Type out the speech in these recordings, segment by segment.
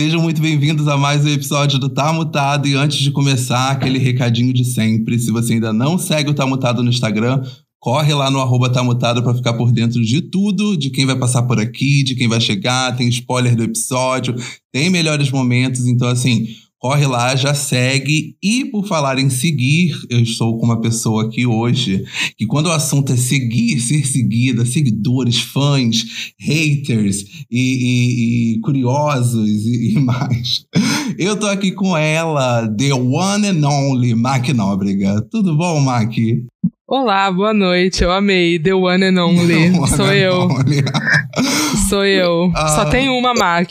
Sejam muito bem-vindos a mais um episódio do Tá Mutado. E antes de começar, aquele recadinho de sempre. Se você ainda não segue o Tá Mutado no Instagram, corre lá no arroba Tá Mutado pra ficar por dentro de tudo, de quem vai passar por aqui, de quem vai chegar, tem spoiler do episódio, tem melhores momentos. Então, assim, Corre lá, já segue. E por falar em seguir, eu estou com uma pessoa aqui hoje que, quando o assunto é seguir, ser seguida, seguidores, fãs, haters e, e, e curiosos e, e, mais, eu tô aqui com ela, the one and only Mac Nóbrega. Tudo bom, Mac? Olá, boa noite. Eu amei. The one and only. One Sou eu. Only. Sou eu. Ah. Só tem uma Mac.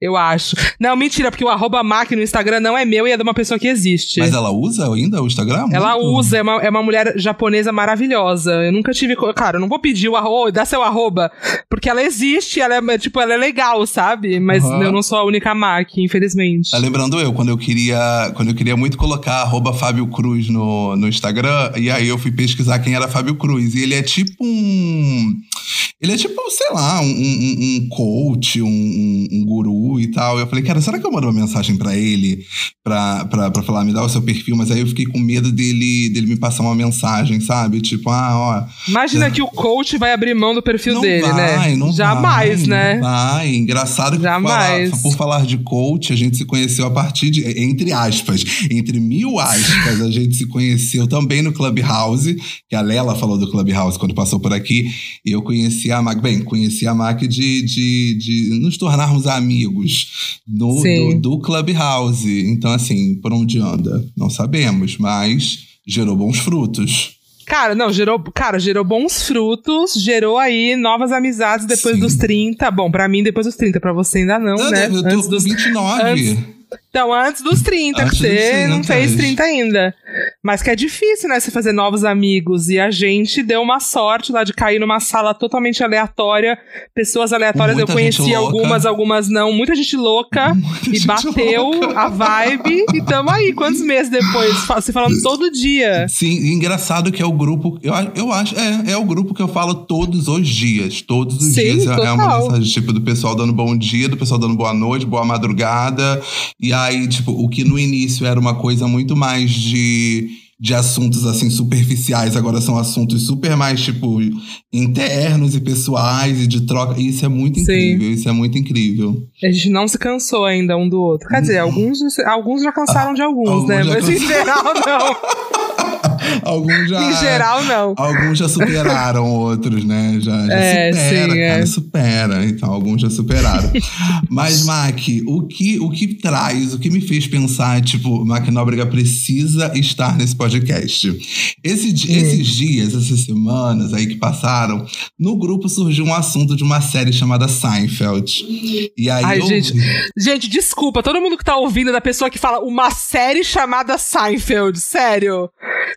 Eu acho. Não, mentira, porque o arroba Mac no Instagram não é meu e é de uma pessoa que existe. Mas ela usa ainda o Instagram? Ela usa, é uma, é uma mulher japonesa maravilhosa. Eu nunca tive. Cara, eu não vou pedir o arroba, dá seu arroba, porque ela existe, ela é, tipo, ela é legal, sabe? Mas uhum. eu não sou a única Mac, infelizmente. Tá lembrando eu, quando eu queria. Quando eu queria muito colocar arroba Fábio Cruz no, no Instagram, e aí eu fui pesquisar quem era Fábio Cruz. E ele é tipo um. Ele é tipo, sei lá, um, um, um coach, um, um guru e tal. Eu falei, cara, será que eu mando uma mensagem para ele pra, pra, pra falar, me dá o seu perfil? Mas aí eu fiquei com medo dele, dele me passar uma mensagem, sabe? Tipo, ah, ó. Imagina que o coach vai abrir mão do perfil não dele, vai, né? Não Jamais, vai, né? Não vai. Engraçado que. Por, falar, por falar de coach, a gente se conheceu a partir de, entre aspas, entre mil aspas, a gente se conheceu também no Clubhouse, que a Lela falou do Clubhouse quando passou por aqui. E eu conheci a Mac, bem, conheci a Mac de, de, de nos tornarmos amigos no, do, do Clubhouse. Então, assim, por onde anda? Não sabemos, mas gerou bons frutos. Cara, não, gerou, cara, gerou bons frutos, gerou aí novas amizades depois Sim. dos 30. Bom, para mim depois dos 30, para você ainda não, não né? Eu tô antes dos 29. Antes, então, antes dos 30, antes que você não fez 30 ainda. Mas que é difícil, né, você fazer novos amigos. E a gente deu uma sorte lá de cair numa sala totalmente aleatória. Pessoas aleatórias, Muita eu conheci algumas, algumas não. Muita gente louca. Muita e gente bateu louca. a vibe. E tamo aí, quantos meses depois? Você falando todo dia. Sim, engraçado que é o grupo. Eu, eu acho, é, é o grupo que eu falo todos os dias. Todos os Sim, dias total. é uma mensagem tipo do pessoal dando bom dia, do pessoal dando boa noite, boa madrugada. E aí, tipo, o que no início era uma coisa muito mais de de assuntos assim superficiais, agora são assuntos super mais tipo internos e pessoais e de troca. E isso é muito incrível, Sim. isso é muito incrível. A gente não se cansou ainda um do outro. Quer dizer, alguns, alguns já cansaram ah, de alguns, alguns né? Mas em geral não. alguns já. Em geral, não. Alguns já superaram outros, né? Já, já é, supera, sim, cara, é. supera. Então, alguns já superaram. Mas, Mac, o que, o que traz, o que me fez pensar, tipo, Mac Nóbrega precisa estar nesse podcast. Esse, hum. Esses dias, essas semanas aí que passaram, no grupo surgiu um assunto de uma série chamada Seinfeld. E aí. Ai, eu... gente, gente, desculpa, todo mundo que tá ouvindo da pessoa que fala uma série chamada Seinfeld, sério.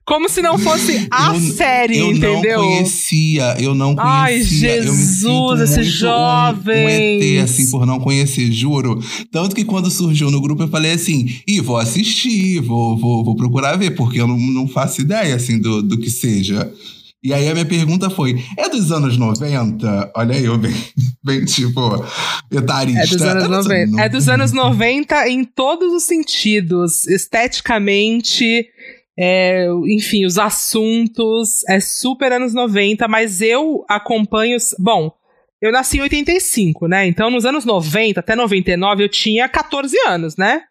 Como se não fosse a eu, série, eu entendeu? Eu não conhecia, eu não conhecia. Ai, Jesus, esse jovem. Um, um ET, assim, por não conhecer, juro. Tanto que quando surgiu no grupo, eu falei assim, e vou assistir, vou, vou, vou procurar ver, porque eu não, não faço ideia, assim, do, do que seja. E aí a minha pergunta foi: é dos anos 90? Olha aí, eu bem, bem tipo, etarista. É dos anos, é 90. É dos anos 90 em todos os sentidos. Esteticamente, é, enfim, os assuntos. É super anos 90, mas eu acompanho. Bom, eu nasci em 85, né? Então, nos anos 90 até 99, eu tinha 14 anos, né?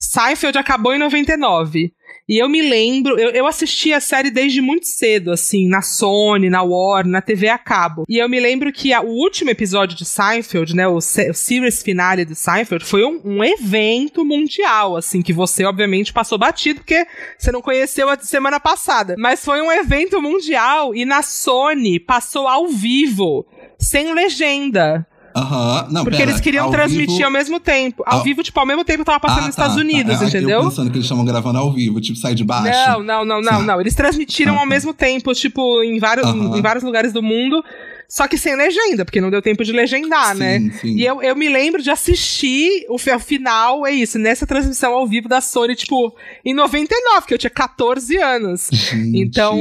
Seinfeld acabou em 99. E eu me lembro, eu, eu assisti a série desde muito cedo, assim, na Sony, na Warner, na TV a cabo. E eu me lembro que a, o último episódio de Seinfeld, né, o, o series finale de Seinfeld, foi um, um, evento mundial, assim, que você, obviamente, passou batido, porque você não conheceu a semana passada. Mas foi um evento mundial e na Sony passou ao vivo, sem legenda. Aham, não, Porque pera, eles queriam transmitir vivo... ao mesmo tempo. Ao, ao, vivo, tipo, ao mesmo tempo tava passando ah, nos tá, Estados tá. Unidos, tá. entendeu? Eu pensando que eles estavam gravando ao vivo, tipo, sai de baixo. Não, não, não, não, não. Eles transmitiram ah, ao tá. mesmo tempo, tipo, em vários, em vários lugares do mundo. Só que sem legenda, porque não deu tempo de legendar, sim, né? Sim. E eu, eu me lembro de assistir o, o final, é isso, nessa transmissão ao vivo da Sony, tipo, em 99, que eu tinha 14 anos. Gente. Então,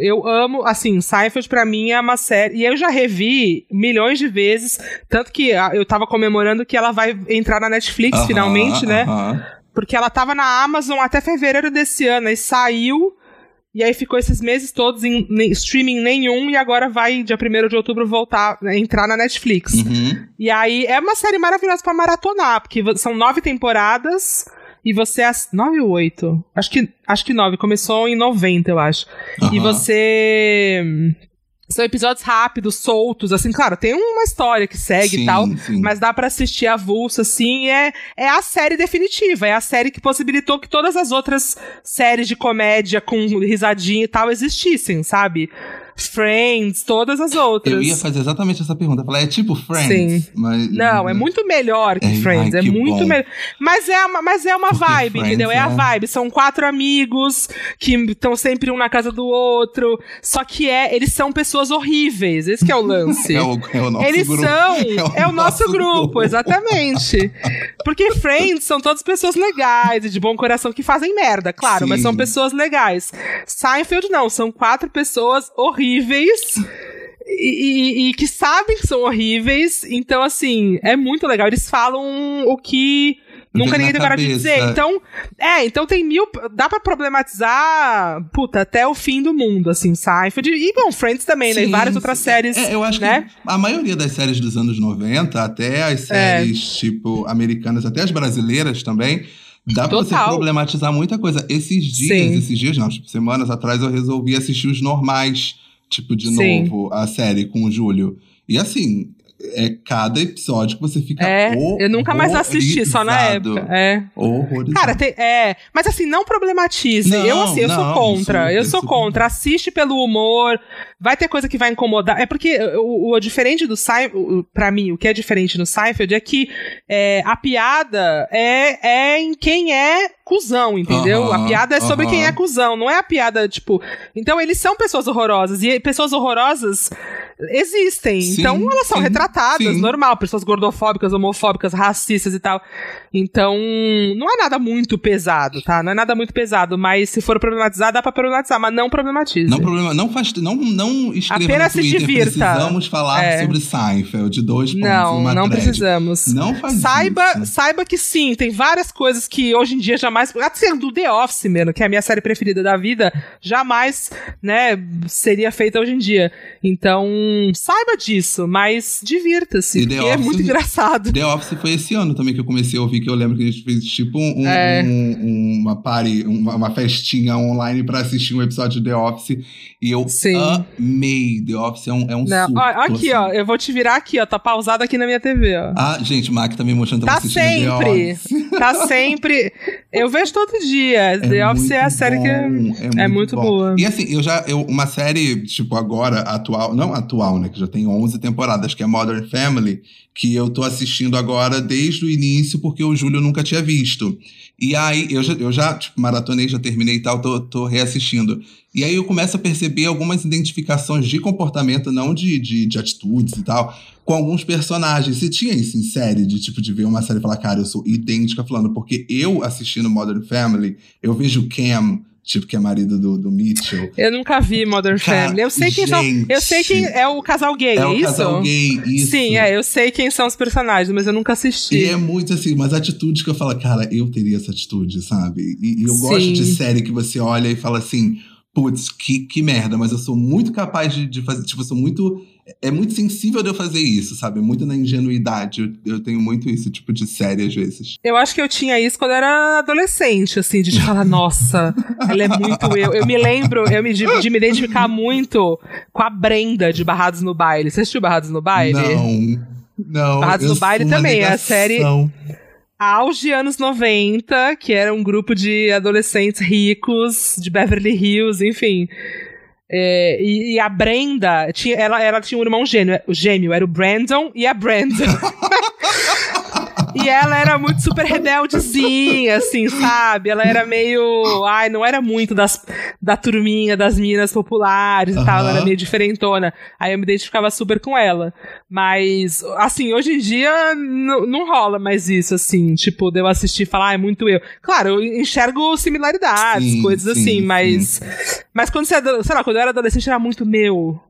eu amo, assim, Seinfeld pra mim é uma série. E eu já revi milhões de vezes, tanto que eu tava comemorando que ela vai entrar na Netflix Aham, finalmente, né? aham. Porque ela tava na Amazon até fevereiro desse ano, e saiu. E aí ficou esses meses todos em streaming nenhum, e agora vai, dia 1 de outubro, voltar, né, entrar na Netflix. Uhum. E aí é uma série maravilhosa pra maratonar, porque são nove temporadas e você. ass- Nove ou oito? Acho que, acho que nove. Começou em 90, eu acho. E Aham. você. São episódios rápidos, soltos, assim, claro, tem uma história que segue Sim, e tal. sim. Mas dá pra assistir avulso, assim, é, é a série definitiva. É a série que possibilitou que todas as outras séries de comédia com risadinha e tal existissem, sabe? Friends, todas as outras. Eu ia fazer exatamente essa pergunta. Falar, é tipo Friends? Sim. Mas, Não, é muito melhor que É, Friends. ai, é que muito bom. melhor. Mas é uma, mas é uma Porque vibe, Friends entendeu? É a é- vibe. São quatro amigos que estão sempre um na casa do outro. Só que é, eles são pessoas horríveis. Esse que é o lance. É o, é o nosso Eles grupo. são. É o, nosso, grupo, exatamente. Porque Friends são todas pessoas legais e de bom coração que fazem merda, claro, mas Sim. são pessoas legais. Seinfeld não, são quatro pessoas horríveis. E, e- e que sabem que são horríveis, então assim, é muito legal. Eles falam o que nunca ninguém tem coragem de dizer. Então, é, então tem mil. Dá pra problematizar, puta, até o fim do mundo, assim, Seinfeld. E, bom, Friends também, né? E Sim, várias outras sim. séries. É, eu acho né? que a maioria das séries dos anos 90, até as séries, tipo, americanas, até as brasileiras também, dá pra você Total. problematizar muita coisa. Esses dias, Sim. esses dias não, tipo, semanas atrás, eu resolvi assistir os normais, tipo, de Sim. novo, a série com o Júlio. E assim, é cada episódio que você fica É, eu nunca mais assisti, só na época. É. Horrorizado. Cara, tem, é. Mas assim, não problematize. Não, eu, assim, eu sou não, contra. super, eu sou super. contra. Assiste pelo humor. Vai ter coisa que vai incomodar. É porque o, o diferente do Seinfeld, pra mim, o que é diferente no Seinfeld é que é, a piada é, é em quem é cuzão, entendeu? Aham, a piada é sobre aham. quem é cuzão, não é a piada, tipo. Então, eles são pessoas horrorosas. E pessoas horrorosas existem. Sim, então, elas são sim, retratadas, sim. normal. Pessoas gordofóbicas, homofóbicas, racistas e tal. Então, não é nada muito pesado, tá? Não é nada muito pesado, mas se for problematizar, dá pra problematizar, mas não problematize. Não problema, não faz, não, não escreva Apenas no se Twitter, divirta. precisamos falar É. sobre Seinfeld, dois pontos Não, uma não thread. precisamos. Não faz Saiba, isso. saiba que sim, tem várias coisas que hoje em dia jamais. Assim, do The Office mesmo, que é a minha série preferida da vida, jamais, né, seria feita hoje em dia. Então, saiba disso, mas divirta-se, porque é Office- muito engraçado. The Office foi esse ano também que eu comecei a ouvir, que eu lembro que a gente fez tipo um, É. um- uma party, uma, uma festinha online pra assistir um episódio de The Office. E eu Sim. Amei. The Office é um, é um Não, surto, aqui, assim. ó, eu vou te virar aqui, ó, tá pausado aqui na minha TV, ó. Ah, gente, Mac tá me mostrando Tá tava assistindo sempre. Tá sempre. Eu vejo todo dia. The Office é a muito série que. bom, é muito bom. boa. E assim, eu já. Eu, uma série, tipo, agora, atual. Não atual, né? Que já tem 11 temporadas, que é Modern Family, que eu tô assistindo agora desde o início, porque o Júlio nunca tinha visto. E aí, eu já, eu já tipo, maratonei, já terminei e tal, tô, tô reassistindo. E aí eu começo a perceber algumas identificações de comportamento, não de, de, de atitudes e tal, com alguns personagens. Você tinha isso em série, de tipo, de ver uma série e falar, cara, eu sou idêntica falando, porque eu assistindo Modern Family, eu vejo Cam, tipo, que é marido do, do Mitchell. Eu nunca vi Modern Cara, Family. Eu sei quem são. gente. Eu sei quem é o casal gay, É é, o isso? casal gay, isso. Sim, é, eu sei quem são os personagens, mas eu nunca assisti. E é muito assim, mas atitudes que eu falo, cara, eu teria essa atitude, sabe? E, e eu gosto Sim. de série que você olha e fala assim, putz, que, que merda, mas eu sou muito capaz de, de fazer, tipo, eu sou muito. É muito sensível de eu fazer isso, sabe? Muito na ingenuidade. Eu, eu tenho muito isso, tipo, de série às vezes. Eu acho que eu tinha isso quando eu era adolescente, assim, de falar, nossa, ela é muito eu. Eu me lembro eu me, de, de me identificar muito com a Brenda de Barrados no Baile. Você assistiu Barrados no Baile? Não. Não. Barrados no Baile também, a negação. série- Auge anos 90, que era um grupo de adolescentes ricos de Beverly Hills, enfim. É, e, e a Brenda, tinha, ela, ela tinha um irmão gêmeo, o gêmeo era o Brandon e a Brenda. e ela era muito super rebeldezinha, assim, sabe? Ela era meio. Ai, não era muito das, da turminha das meninas populares e tal. Ela era meio diferentona. Aí eu me identificava super com ela. Mas, assim, hoje em dia não rola mais isso, assim. Tipo, de eu assistir e falar, ah, é muito eu. Claro, eu enxergo similaridades, sim, coisas sim, assim, mas. Sim. Mas quando você, é sei lá, quando eu era adolescente era muito meu.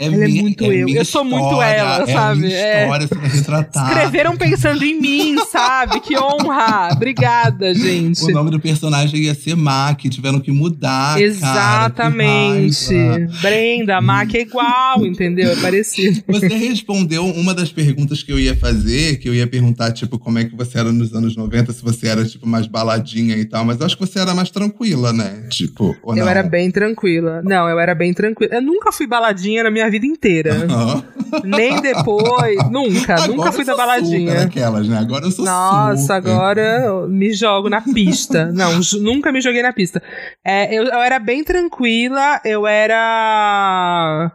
É ela é minha, é muito é eu. Eu sou muito ela, sabe? É a minha história é. retratada. Escreveram pensando em mim, sabe? Que honra. Obrigada, gente. O nome do personagem ia ser Mac, tiveram que mudar. Exatamente. Cara, Brenda, Mac é igual, entendeu? É parecido. Você respondeu uma das perguntas que eu ia fazer, que eu ia perguntar, tipo, como é que você era nos anos 90, se você era, tipo, mais baladinha e tal, mas eu acho que você era mais tranquila, né? Tipo, ou Eu não? era bem tranquila. Não, eu era bem tranquila. Eu nunca fui baladinha baladinha na minha vida inteira. Uhum. Nem depois, nunca, agora nunca fui da baladinha. Daquelas, né? Agora eu sou Nossa, super. agora eu me jogo na pista. Não, nunca me joguei na pista. É, eu, eu era bem tranquila, eu era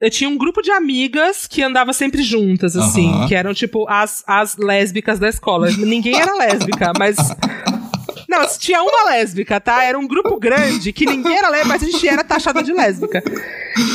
eu tinha um grupo de amigas que andava sempre juntas, assim, uhum. que eram tipo as, as lésbicas da escola. Ninguém era lésbica, mas não, tinha uma lésbica, tá? Era um grupo grande que ninguém era lésbica, mas a gente era taxada de lésbica.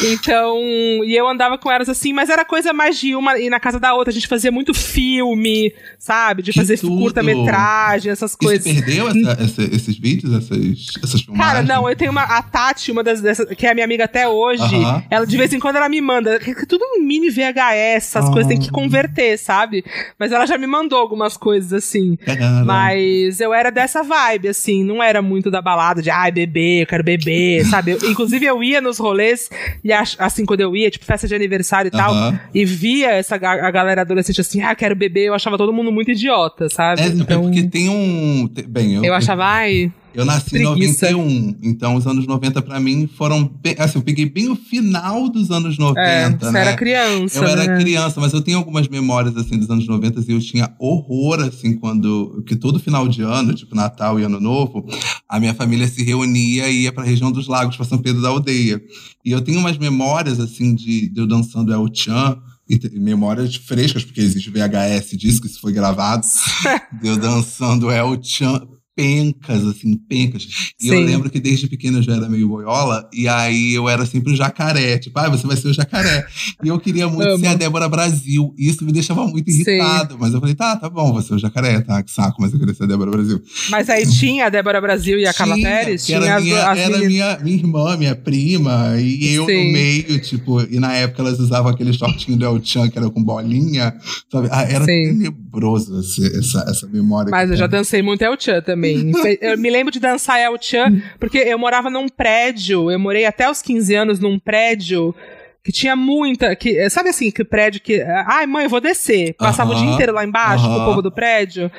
Então, e eu andava com elas assim, mas era coisa mais de uma ir na casa da outra. A gente fazia muito filme, sabe? De fazer curta-metragem, essas coisas. Você perdeu essa, essa, esses vídeos, essas, essas filmagens? Cara, não, eu tenho uma. A Tati, uma das dessas, que é a minha amiga até hoje, uh -huh. ela de vez em quando ela me manda. Tudo em mini VHS, essas coisas tem que ah. converter, sabe? Mas ela já me mandou algumas coisas assim. Caramba. Mas eu era dessa vibe, assim, não era muito da balada de ai, bebê, eu quero beber, sabe? Eu, inclusive eu ia nos rolês e assim, quando eu ia, tipo, festa de aniversário e tal, e via essa a galera adolescente assim, ah, quero beber, eu achava todo mundo muito idiota, sabe? É, é então, porque tem um. Bem, eu. Eu achava, ai. Eu nasci Preguiça. em 91, então os anos 90 para mim foram bem, assim, eu peguei bem o final dos anos 90, é, você né? era criança, Eu né? era criança, mas eu tenho algumas memórias assim dos anos 90 e eu tinha horror assim quando que todo final de ano, tipo Natal e Ano Novo, a minha família se reunia e ia para a região dos Lagos, para São Pedro da Aldeia. E eu tenho umas memórias assim de, de eu dançando El Chan e memórias frescas, porque existe VHS disso, que isso foi gravado, eu dançando El Chan pencas, assim, pencas. E Sim. eu lembro que desde pequena eu já era meio boiola, e aí eu era sempre o jacaré. Tipo, ah, você vai ser o jacaré. E eu queria muito Amo. ser a Débora Brasil. E isso me deixava muito irritado. Sim. Mas eu falei, tá, tá bom, você é o jacaré, tá? Que saco, mas eu queria ser a Débora Brasil. Mas aí tinha a Débora Brasil e a Carla Pérez? Tinha era, minha, as, era minha, minha irmã, minha prima, e eu Sim. no meio, tipo, e na época elas usavam aquele shortinho do El Chan, que era com bolinha, sabe? Ah, era tenebroso essa, essa memória. Mas eu já dancei muito El Chan também também. eu me lembro de dançar El Chan, porque eu morava num prédio, eu morei até os 15 anos num prédio que tinha muita. Que, sabe assim, que prédio que. Ai, mãe, eu vou descer. Passava uh -huh, o dia inteiro lá embaixo uh -huh. com o povo do prédio.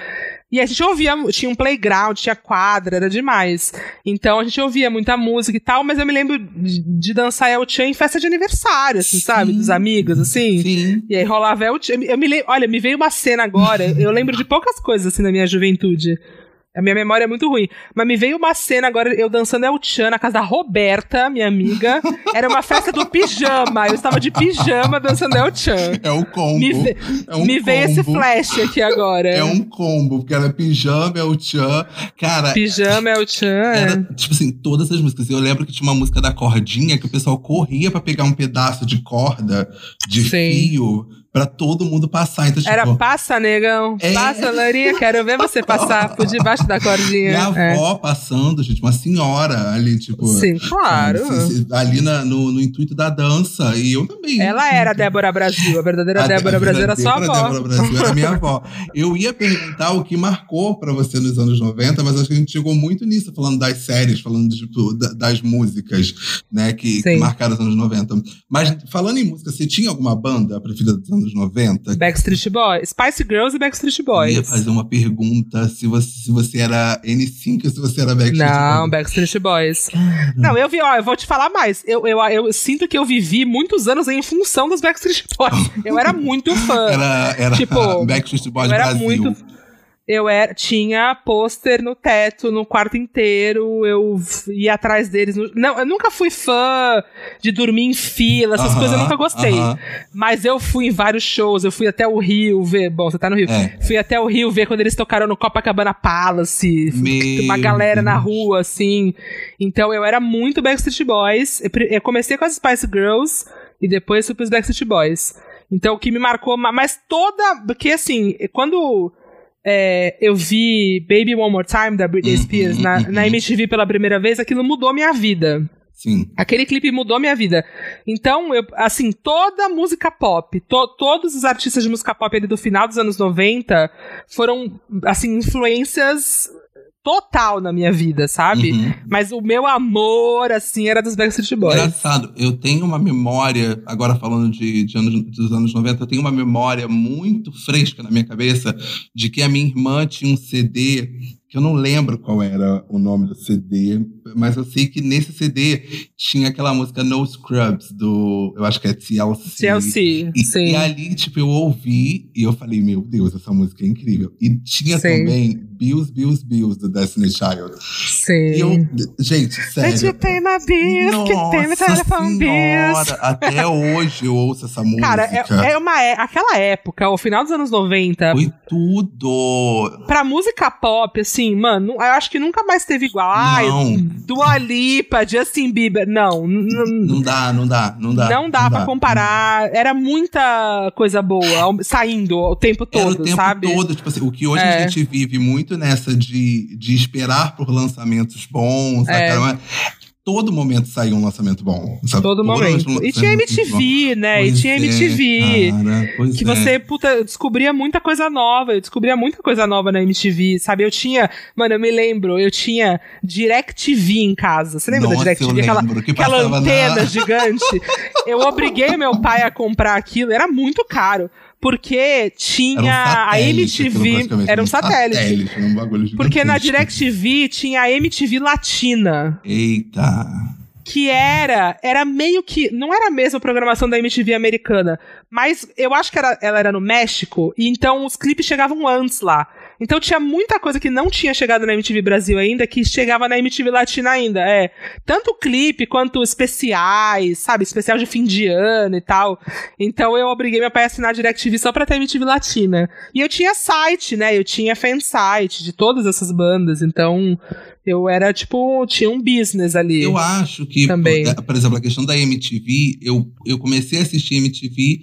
E a gente ouvia, tinha um playground, tinha quadra, era demais. Então a gente ouvia muita música e tal, mas eu me lembro de, de dançar El Chan em festa de aniversário, assim, Sim. sabe? Dos amigos, assim. Sim. E aí rolava El Chan. Eu me lembro, olha, me veio uma cena agora, eu lembro de poucas coisas assim na minha juventude. A minha memória é muito ruim. Mas me veio uma cena agora, eu dançando El Chan na casa da Roberta, minha amiga. Era uma festa do pijama. Eu estava de pijama dançando El Chan. É o combo. Me, ve é um me combo. veio esse flash aqui agora. É um combo, porque era pijama, El Chan. Cara. Pijama, El Chan. Era, é. tipo assim, todas as músicas. Eu lembro que tinha uma música da cordinha que o pessoal corria para pegar um pedaço de corda, de Sim. fio pra todo mundo passar. Então, tipo, Era passa, negão. É... Passa, Lourinha, quero ver você passar por debaixo da cordinha. Minha avó é. passando, gente, uma senhora ali, tipo. Sim, claro. ali na, no, no intuito da dança. E eu também. Ela era a Débora Brasil, a verdadeira a Débora Brasil era sua avó. A Débora Brasil era minha avó. Eu ia perguntar o que marcou pra você nos anos 90, mas acho que a gente chegou muito nisso, falando das séries, falando tipo, das músicas, né, que, que marcaram os anos 90. Mas falando em música, você tinha alguma banda preferida dos anos anos 90. Backstreet Boys. Spice Girls e Backstreet Boys. Eu ia fazer uma pergunta se você, se você era N5 ou se você era Backstreet Boys. Não, Backstreet Boys. Não, eu vi, ó, eu vou te falar mais. Eu, eu, eu sinto que eu vivi muitos anos em função dos Backstreet Boys. Eu era muito fã. Era, era tipo, Backstreet Boys eu era Brasil. Muito... eu era, tinha pôster no teto, no quarto inteiro, eu ia atrás deles. No, não, eu nunca fui fã de dormir em fila, essas uh -huh, coisas eu nunca gostei. Uh -huh. Mas eu fui em vários shows, eu fui até o Rio ver. Bom, você tá no Rio. É. Fui até o Rio ver quando eles tocaram no Copacabana Palace. Meu uma galera Deus. na rua, assim. Então eu era muito Backstreet Boys. Eu comecei com as Spice Girls e depois fui pros Backstreet Boys. Então o que me marcou, mas toda. Porque assim, quando é, eu vi Baby One More Time da Britney uhum, Spears na, uhum. na MTV pela primeira vez, aquilo mudou minha vida. Sim. Aquele clipe mudou minha vida. Então, eu, assim, toda música pop, to, todos os artistas de música pop ali do final dos anos 90 foram, assim, influências total na minha vida, sabe? Uhum. Mas o meu amor, assim, era dos Backstreet Boys. Engraçado, eu tenho uma memória, agora falando de, de anos, dos anos 90, eu tenho uma memória muito fresca na minha cabeça de que a minha irmã tinha um CD que eu não lembro qual era o nome do CD, mas eu sei que nesse CD tinha aquela música No Scrubs, do. Eu acho que é TLC. TLC, e, sim. E ali, tipo, eu ouvi e eu falei, meu Deus, essa música é incrível. E tinha sim. também Bills, Bills, Bills, do Destiny Child. Sim. E eu, gente, sério. You pay my bills, que tem telefone bills. Até hoje eu ouço essa música. Cara, é, é uma. É, aquela época, o final dos anos 90. Foi tudo. Pra música pop, assim mano, eu acho que nunca mais teve igual. Ai, Dua Lipa, Justin Bieber. Não. Não dá, não dá, não dá. Não dá não pra dá. comparar. Era muita coisa boa saindo o tempo todo, Era o tempo sabe? todo. Tipo assim, o que hoje é. a gente vive muito nessa de, de esperar por lançamentos bons, é todo momento saiu um lançamento bom. Sabe? Todo momento. E tinha MTV, né? Pois e tinha MTV. É, cara, que é. você, puta, descobria muita coisa nova. Eu descobria muita coisa nova na MTV, sabe? Eu tinha, mano, eu me lembro, eu tinha DirecTV em casa. Você lembra Nossa, da DirecTV? Aquela, aquela antena na... gigante. eu obriguei meu pai a comprar aquilo, era muito caro porque tinha um a MTV. Era um satélite. satélite um bagulho porque na DirecTV tinha a MTV Latina. Eita. Que era, era meio que. Não era a mesma programação da MTV americana, mas eu acho que era, ela era no México, e então os clipes chegavam antes lá. Então tinha muita coisa que não tinha chegado na MTV Brasil ainda, que chegava na MTV Latina ainda. É. Tanto clipe quanto especiais, sabe? Especial de fim de ano e tal. Então eu obriguei meu pai a assinar a DirecTV só pra ter MTV Latina. E eu tinha site, né? Eu tinha fansite de todas essas bandas. Então eu era tipo, tinha um business ali. Eu acho que, também. Por, por exemplo, a questão da MTV, eu, eu comecei a assistir MTV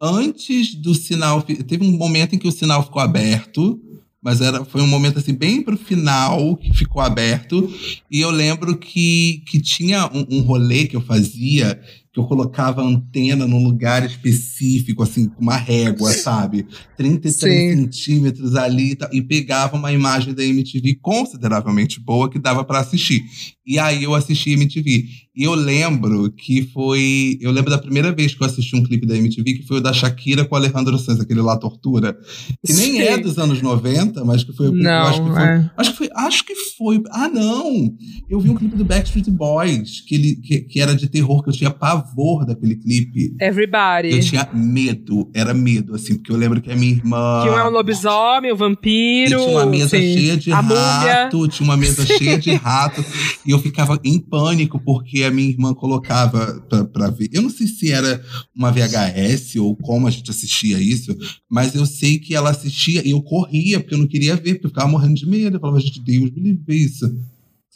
antes do sinal. Teve um momento em que o sinal ficou aberto. Mas era, foi um momento assim, bem pro final, que ficou aberto. E eu lembro que, que tinha um, um rolê que eu fazia, que eu colocava a antena num lugar específico, assim, com uma régua, sabe? 33 Sim. centímetros ali e, e pegava uma imagem da MTV consideravelmente boa que dava para assistir. E aí eu assisti MTV. E eu lembro que foi. Eu lembro da primeira vez que eu assisti um clipe da MTV, que foi o da Shakira com o Alejandro Sanz, aquele lá Tortura. Que nem Sim. é dos anos 90, mas que foi. Não, acho que foi, é. acho que foi. Acho que foi. Ah, não! Eu vi um clipe do Backstreet Boys, que, ele, que, que era de terror, que eu tinha pavor daquele clipe. Everybody. Eu tinha medo, era medo, assim, porque eu lembro que a minha irmã. Que é um lobisomem, o um vampiro. E tinha uma mesa sim. cheia de a rato, múmia. tinha uma mesa cheia de rato. e eu ficava em pânico, porque a minha irmã colocava pra, pra ver. Eu não sei se era uma VHS ou como a gente assistia isso, mas eu sei que ela assistia e eu corria, porque eu não queria ver, porque eu ficava morrendo de medo. Eu falava, gente, Deus me livre isso.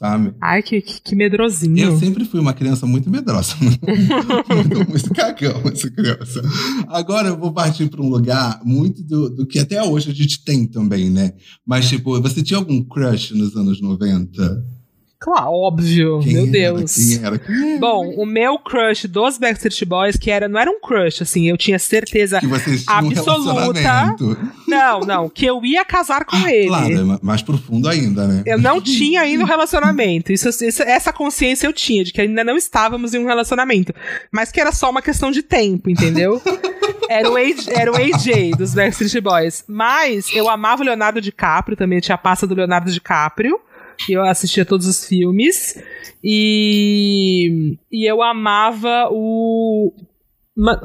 Sabe? Ai, que, que, medrosinho. Eu sempre fui uma criança muito medrosa. muito, muito cagão essa criança. Agora eu vou partir para um lugar muito do, do que até hoje a gente tem também, né? Mas, tipo, você tinha algum crush nos anos 90? Claro, óbvio. Quem meu? Deus. Quem era? Bom, o meu crush dos Backstreet Boys, que era, não era um crush, assim, eu tinha certeza que vocês absoluta. Um não, não, que eu ia casar com ah, ele. Claro, é mais profundo ainda, né? Eu não tinha ainda um relacionamento. Isso, isso, essa consciência eu tinha, de que ainda não estávamos em um relacionamento. Mas que era só uma questão de tempo, entendeu? Era o, AJ, era o AJ dos Backstreet Boys. Mas eu amava o Leonardo DiCaprio, também tinha a pasta do Leonardo DiCaprio que eu assistia todos os filmes. E, e eu amava o.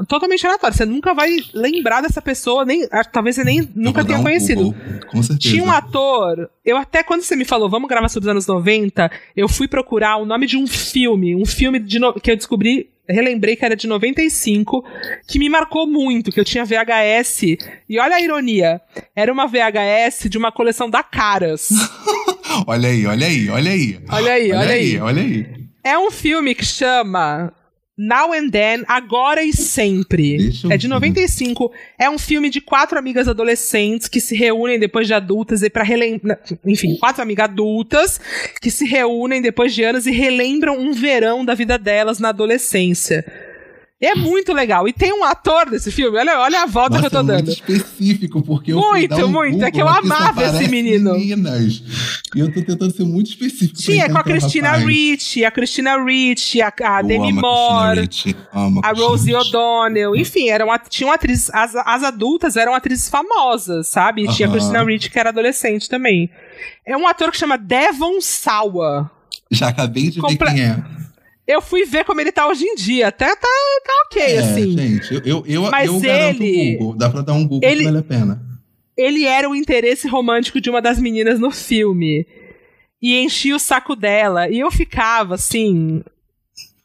totalmente aleatório. Você nunca vai lembrar dessa pessoa, nem talvez você nem nunca tenha um conhecido. Google, com certeza. Tinha um ator, eu até quando você me falou, vamos gravar sobre os anos 90, eu fui procurar o nome de um filme, um filme de no, que eu descobri relembrei que era de 95, que me marcou muito, que eu tinha VHS. E olha a ironia, era uma VHS de uma coleção da Caras. olha aí, olha aí, olha aí. Olha aí, olha, olha aí. aí. Olha aí. É um filme que chama Now and Then, Agora e Sempre. É de 95. É um filme de quatro amigas adolescentes que se reúnem depois de adultas e para relembrar. Enfim, quatro amigas adultas que se reúnem depois de anos e relembram um verão da vida delas na adolescência. É muito legal. E tem um ator desse filme, olha, olha a volta Nossa, que eu tô é dando. Muito específico, porque eu Muito, um muito. Google é que eu amava esse menino. Meninas. E eu tô tentando ser muito específico. Tinha é com a Christina Ricci, a Christina Ricci, a, a Demi Moore, a, a Rosie O'Donnell. Enfim, eram, tinham atrizes. As, as adultas eram atrizes famosas, sabe? E uh -huh. tinha a Christina Ricci, que era adolescente também. É um ator que chama Devon Sawa. Já acabei de Comple ver quem é eu fui ver como ele tá hoje em dia. Até tá, tá ok, é, assim. Gente, eu, eu, Mas eu ele, Google. Dá pra dar um Google ele, que vale a pena. Ele era o interesse romântico de uma das meninas no filme. E enchia o saco dela. E eu ficava, assim,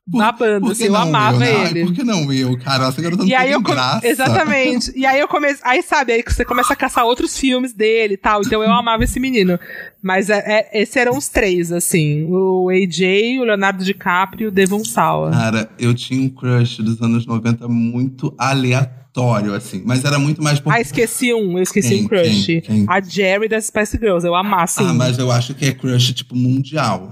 por, babando, assim, eu amava eu, ele. Ai, por que não eu, cara? Essa garota não e aí eu graça. Exatamente. E aí eu comecei. Aí, sabe, aí você começa a caçar outros filmes dele e tal. Então eu amava esse menino. Mas é, é, esses eram os três, assim. O AJ, o Leonardo DiCaprio e o Devon Sawa. Cara, eu tinha um crush dos anos 90 muito aleatório assim. Mas era muito mais... Por... Ah, esqueci um. Eu esqueci quem, um crush. Quem, quem? A Jerry das Spice Girls. Eu amava, assim. Ah, mas eu acho que é crush, tipo, mundial.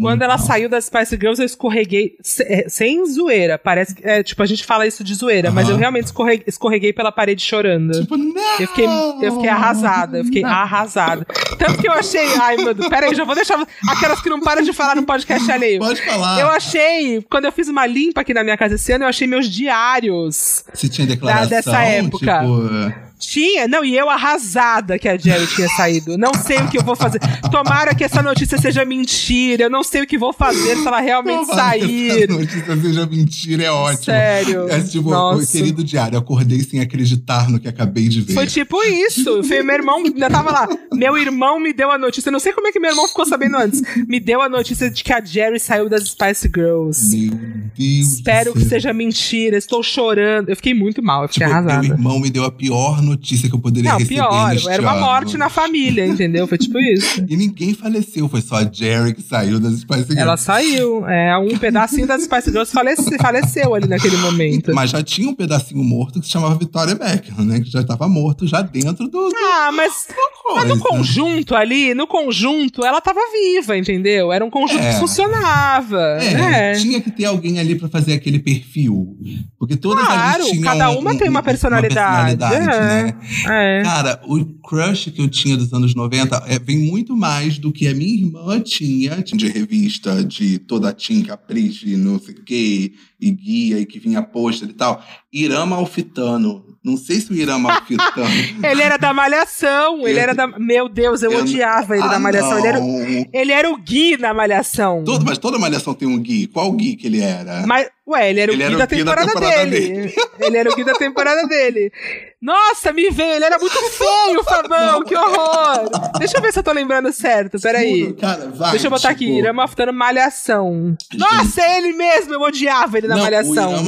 Quando ela saiu das Spice Girls, eu escorreguei... É, sem zoeira. Parece que... É, tipo, a gente fala isso de zoeira. Uh -huh. Mas eu realmente escorreguei, escorreguei pela parede chorando. Tipo, não! Eu fiquei, eu fiquei arrasada. Eu fiquei não. arrasada. Tanto que eu achei... Ai, meu Deus. Pera aí, já vou deixar... Aquelas que não param de falar no podcast alheio. Pode falar. Eu achei... Quando eu fiz uma limpa aqui na minha casa esse ano, eu achei meus diários. Você tinha declarado dessa época. Tipo... Tinha, não, e eu arrasada que a Jerry tinha saído. Não sei o que eu vou fazer. Tomara que essa notícia seja mentira. Eu não sei o que vou fazer se ela realmente Tomara sair. Que essa notícia seja mentira, é ótimo. Sério. É tipo, Nossa. querido diário, acordei sem acreditar no que acabei de ver. Foi tipo isso. Foi meu irmão, ainda tava lá. Meu irmão me deu a notícia. Não sei como é que meu irmão ficou sabendo antes. Me deu a notícia de que a Jerry saiu das Spice Girls. Meu Deus. Espero que seja mentira. Estou chorando. Eu fiquei muito mal, eu fiquei tipo, arrasada. Meu irmão me deu a pior notícia notícia que eu poderia não, receber. Pior, era uma morte na família, entendeu? Foi tipo isso. e ninguém faleceu, foi só a Jerry que saiu das Spice Girls. Ela saiu. É, um pedacinho das Spice Girls falece, faleceu ali naquele momento. Mas já tinha um pedacinho morto que se chamava Victoria Beckham, né? Que já estava morto já dentro do. do ah, mas, mas no conjunto ali, no conjunto, ela estava viva, entendeu? Era um conjunto é. que funcionava. É, né? tinha que ter alguém ali para fazer aquele perfil. Porque todas claro, ali tinham. Cada uma um, tem uma personalidade. Uma personalidade é. né? É. Cara, o crush que eu tinha dos anos 90 é, vem muito mais do que a minha irmã tinha de revista, de toda a Tim Capricho, não sei o quê, e guia, e que vinha pôster e tal. Irama Alfitano. Não sei se o Irã Malfitano. ele era da Malhação. Ele era da. Meu Deus, eu, eu... odiava ele ah, da Malhação. Ele era, o... ele era o Gui da Malhação. Todo, mas toda Malhação tem um Gui. Qual Gui que ele era? Mas, ué, ele era ele o Gui, era da, o temporada da, temporada dele. dele. Ele era o Gui da temporada dele. Nossa, me veio, ele era muito feio, Fabão, que horror! Deixa eu ver se eu tô lembrando certo, peraí. Cara, vai, Deixa eu botar tipo... aqui, Irã Malhação. Nossa, é ele mesmo, eu odiava ele na não, Malhação. O Irã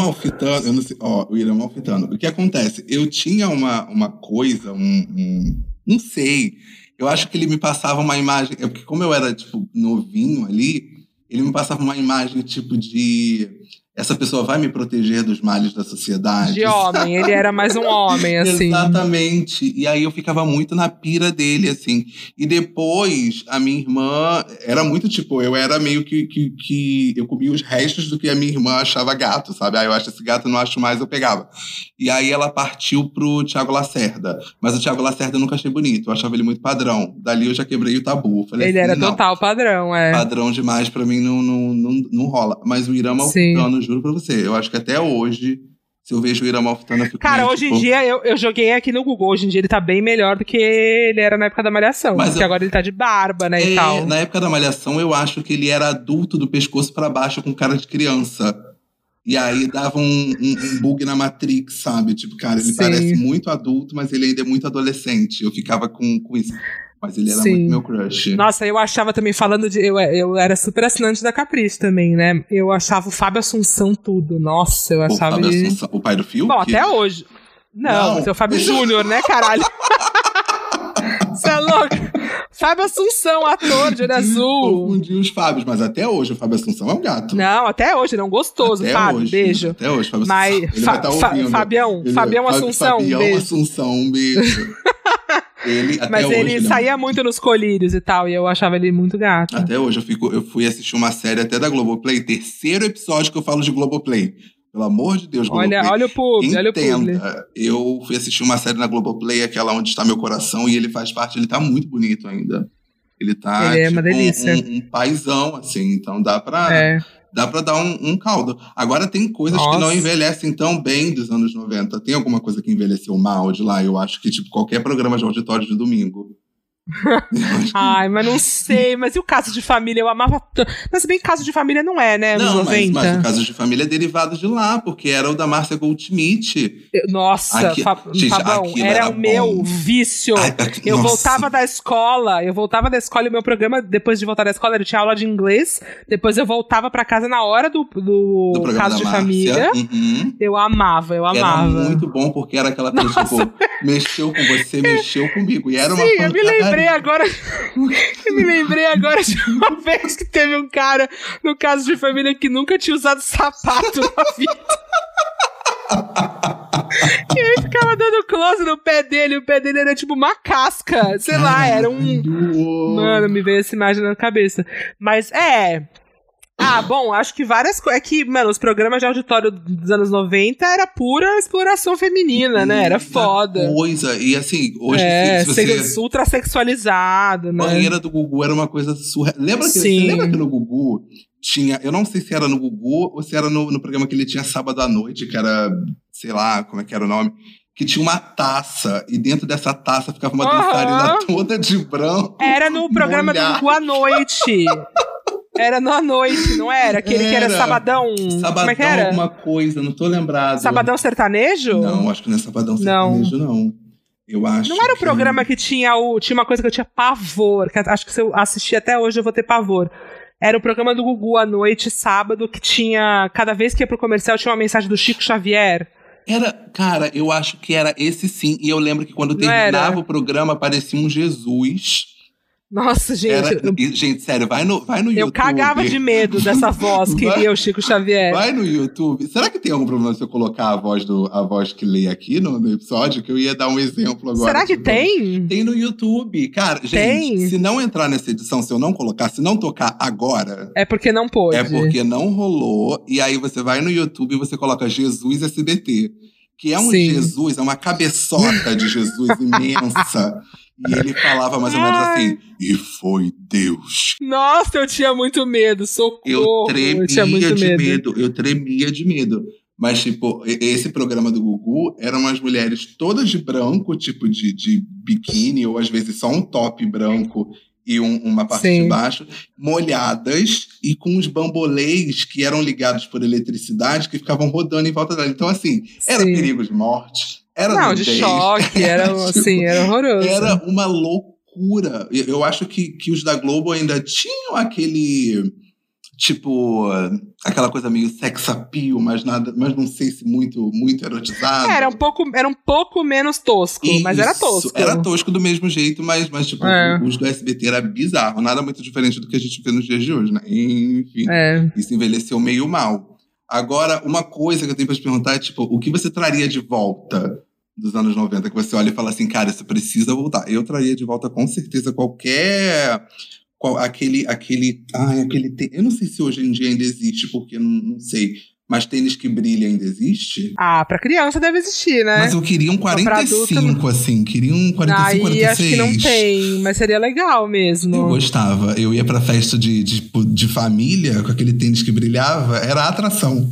eu não sei, ó, o Irã Malfitano. O que acontece? Eu tinha uma, uma coisa, um, um, não sei, eu acho que ele me passava uma imagem, é porque como eu era, tipo, novinho ali, ele me passava uma imagem, tipo, de essa pessoa vai me proteger dos males da sociedade. De homem, ele era mais um homem, assim. Exatamente. E aí eu ficava muito na pira dele, assim. E depois, a minha irmã era muito tipo, eu era meio que, que, que eu comia os restos do que a minha irmã achava gato, sabe? Aí ah, eu acho esse gato, não acho mais, eu pegava. E aí ela partiu pro Tiago Lacerda. Mas o Tiago Lacerda eu nunca achei bonito, eu achava ele muito padrão. Dali eu já quebrei o tabu. Falei ele assim, era total padrão, é. Padrão demais, pra mim não, não, não, não rola. Mas o Irama Altano juro pra você. Eu acho que até hoje, se eu vejo o fico Cara, hoje tipo... em dia, eu, eu joguei aqui no Google. Hoje em dia ele tá bem melhor do que ele era na época da Malhação. Mas porque eu... agora ele tá de barba, né, é, e tal. Na época da Malhação, eu acho que ele era adulto do pescoço para baixo com cara de criança. E aí dava um, um, um, bug na Matrix, sabe? Tipo, cara, ele Sim. parece muito adulto, mas ele ainda é muito adolescente. Eu ficava com, com isso. Mas ele era Sim. muito meu crush. Nossa, eu achava também, falando de. Eu, eu era super assinante da Capricho também, né? Eu achava o Fábio Assunção tudo. Nossa, eu achava. O, Fábio ele... Assunção, o pai do filme? Bom, até hoje. Não, Não. mas é o Fábio Júnior, né, caralho? Você é louco? Fábio Assunção, ator de olho azul. Confundi os Fábios, mas até hoje o Fábio Assunção é um gato. Não, até hoje, ele é um gostoso, até Fábio. Hoje, beijo. Até hoje, Fábio mas, Assunção. Ele fa vai tá ouvindo. Fabião, ele, Fabião Assunção. Fabião beijo. Assunção, um beijo. Ele, Mas ele hoje, saía muito nos colírios e tal, e eu achava ele muito gato. Até hoje eu, fico, eu fui assistir uma série até da Globoplay, terceiro episódio que eu falo de Globoplay. Pelo amor de Deus, Globoplay. Olha, olha o público, olha o. Eu fui assistir uma série na Globoplay, aquela onde está meu coração, e ele faz parte, ele tá muito bonito ainda. Ele tá ele é uma tipo, delícia. Um, um, paizão, assim, então dá pra, é. Dá pra dar um, um, caldo. Agora tem coisas Nossa. que não envelhecem tão bem dos anos 90. Tem alguma coisa que envelheceu mal de lá? Eu acho que, tipo, qualquer programa de auditório de domingo. Ai, mas não sei. Mas e o caso de família? Eu amava tanto. Mas bem, caso de família não é, né? Não, mas, mas, o caso de família é derivado de lá, porque era o da Márcia Goldschmidt. Nossa, Aqui, Fa gente, Fabão, era, era, o bom. meu vício. Ai, eu nossa. voltava da escola, eu voltava da escola e o meu programa, depois de voltar da escola, eu tinha aula de inglês. Depois eu voltava pra casa na hora do, do, do caso de Márcia. família. Uhum. Eu amava, eu amava. Era muito bom, porque era aquela coisa, tipo, mexeu com você, mexeu comigo. E era uma Sim, eu me lembrei agora. eu me lembrei agora de uma vez que teve um cara no caso de família que nunca tinha usado sapato na vida. e aí ficava dando close no pé dele, o pé dele era tipo uma casca, sei lá, era um. Mano, me veio essa imagem na cabeça. Mas é, ah, bom, acho que várias coisas. É que, mano, os programas de auditório dos anos 90 era pura exploração feminina, né? Era foda. Coisa, e assim, hoje é, se você... ultra sexualizado, né? Banheira do Gugu era uma coisa surreal. Lembra que, Sim. lembra que no Gugu tinha. Eu não sei se era no Gugu ou se era no, no programa que ele tinha sábado à noite, que era, sei lá, como é que era o nome que tinha uma taça e dentro dessa taça ficava uma uhum. dançarina toda de branco. Era no programa molhado. do Gugu à noite. Era à noite, não era? Aquele era. que era sabadão. Sabadão Como é que era? alguma coisa, não tô lembrado. Sabadão sertanejo? Não, acho que não é sabadão sertanejo, não. não. Eu acho. Não era o programa que tinha o. Tinha uma coisa que eu tinha pavor. Que acho que se eu assistir até hoje eu vou ter pavor. Era o programa do Gugu à noite, sábado, que tinha. Cada vez que ia pro comercial tinha uma mensagem do Chico Xavier. Era, cara, eu acho que era esse sim. E eu lembro que quando terminava o programa aparecia um Jesus nossa, gente. Era, eu, gente, sério, vai no, vai no eu YouTube. Eu cagava de medo dessa voz que lia o Chico Xavier. Vai no YouTube. Será que tem algum problema se eu colocar a voz, do, a voz que lê aqui no, no episódio? Que eu ia dar um exemplo agora. Será que tipo, tem? Tem no YouTube. Cara, gente, tem? se não entrar nessa edição, se eu não colocar, se não tocar agora. É porque não pôde. É porque não rolou. E aí você vai no YouTube e você coloca Jesus SBT. Que é um Sim. Jesus, é uma cabeçota de Jesus imensa. E ele falava mais ou menos assim, e foi Deus. Nossa, eu tinha muito medo, socorro. Eu tremia eu tinha muito de medo. medo, eu tremia de medo. Mas, tipo, esse programa do Gugu eram umas mulheres todas de branco, tipo de, de biquíni, ou às vezes só um top branco e um, uma parte Sim. de baixo, molhadas e com os bambolês que eram ligados por eletricidade que ficavam rodando em volta dela. Então, assim, era Sim. perigo de morte, era Não, de choque, era tipo, assim, era horroroso. Era uma loucura. Eu acho que, que os da Globo ainda tinham aquele tipo aquela coisa meio sex appeal, mas nada, mas não sei se muito muito erotizado. Era um pouco, era um pouco menos tosco, Isso, mas era tosco. Era tosco do mesmo jeito, mas mas tipo, é. os do SBT era bizarro, nada muito diferente do que a gente vê nos dias de hoje, né? Enfim, é. isso envelheceu meio mal. Agora, uma coisa que eu tenho pra te perguntar é, tipo, o que você traria de volta dos anos 90 que você olha e fala assim, cara, isso precisa voltar. Eu traria de volta com certeza qualquer. Qual, aquele. aquele ai, aquele. Eu não sei se hoje em dia ainda existe, porque não, não sei. Mas tênis que brilha ainda existe? Ah, pra criança deve existir, né? Mas eu queria um 45, adulto, assim. Queria um 45, Aí, 46. acho que não tem, mas seria legal mesmo. Eu gostava. Eu ia pra festa de, de, de família com aquele tênis que brilhava. Era a atração.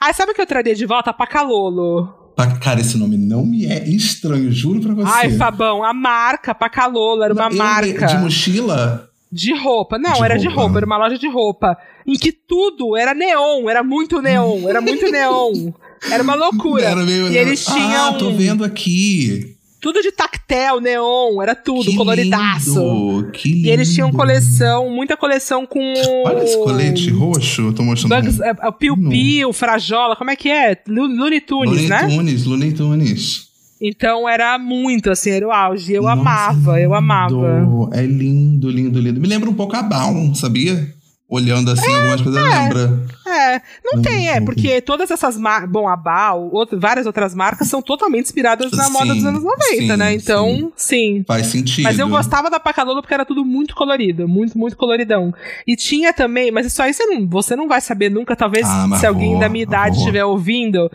Ah, sabe o que eu traria de volta? Pacalolo. Cara, esse nome não me é estranho, juro pra você. Ai, Fabão, a marca Pacalolo, era uma eu, marca. De mochila? De roupa. Não, de era roupa. de roupa, era uma loja de roupa. Em que tudo era neon, era muito neon, era muito neon. Era uma loucura. Era meio... E eles tinham. Ah, tô vendo aqui. Tudo de tactel, neon, era tudo, que coloridaço. Lindo, que lindo. E eles tinham coleção, muita coleção com. Olha esse colete roxo, eu tô mostrando. Bugs, é, é, Piu Piu, Frajola, como é que é? Looney Tunes, Looney né? Looney Tunes, Looney Tunes. Então era muito, assim, era o auge. Eu Nossa, amava, eu amava. É lindo, lindo, lindo. Me lembra um pouco a Baum, sabia? Olhando assim, é, algumas coisas, é, lembra. É, não tem, é, porque todas essas marcas, bom, a Bal, outro, várias outras marcas são totalmente inspiradas na sim, moda dos anos 90, sim, né? Então, sim. sim. Faz sentido. Mas eu gostava da Pacalolo porque era tudo muito colorido, muito, muito coloridão. E tinha também, mas isso aí você não, você não vai saber nunca, talvez ah, se alguém da minha idade estiver ouvindo.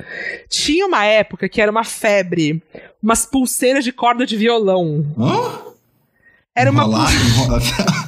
Tinha uma época que era uma febre, umas pulseiras de corda de violão. Hã? Era uma. Enrolar, enrolar.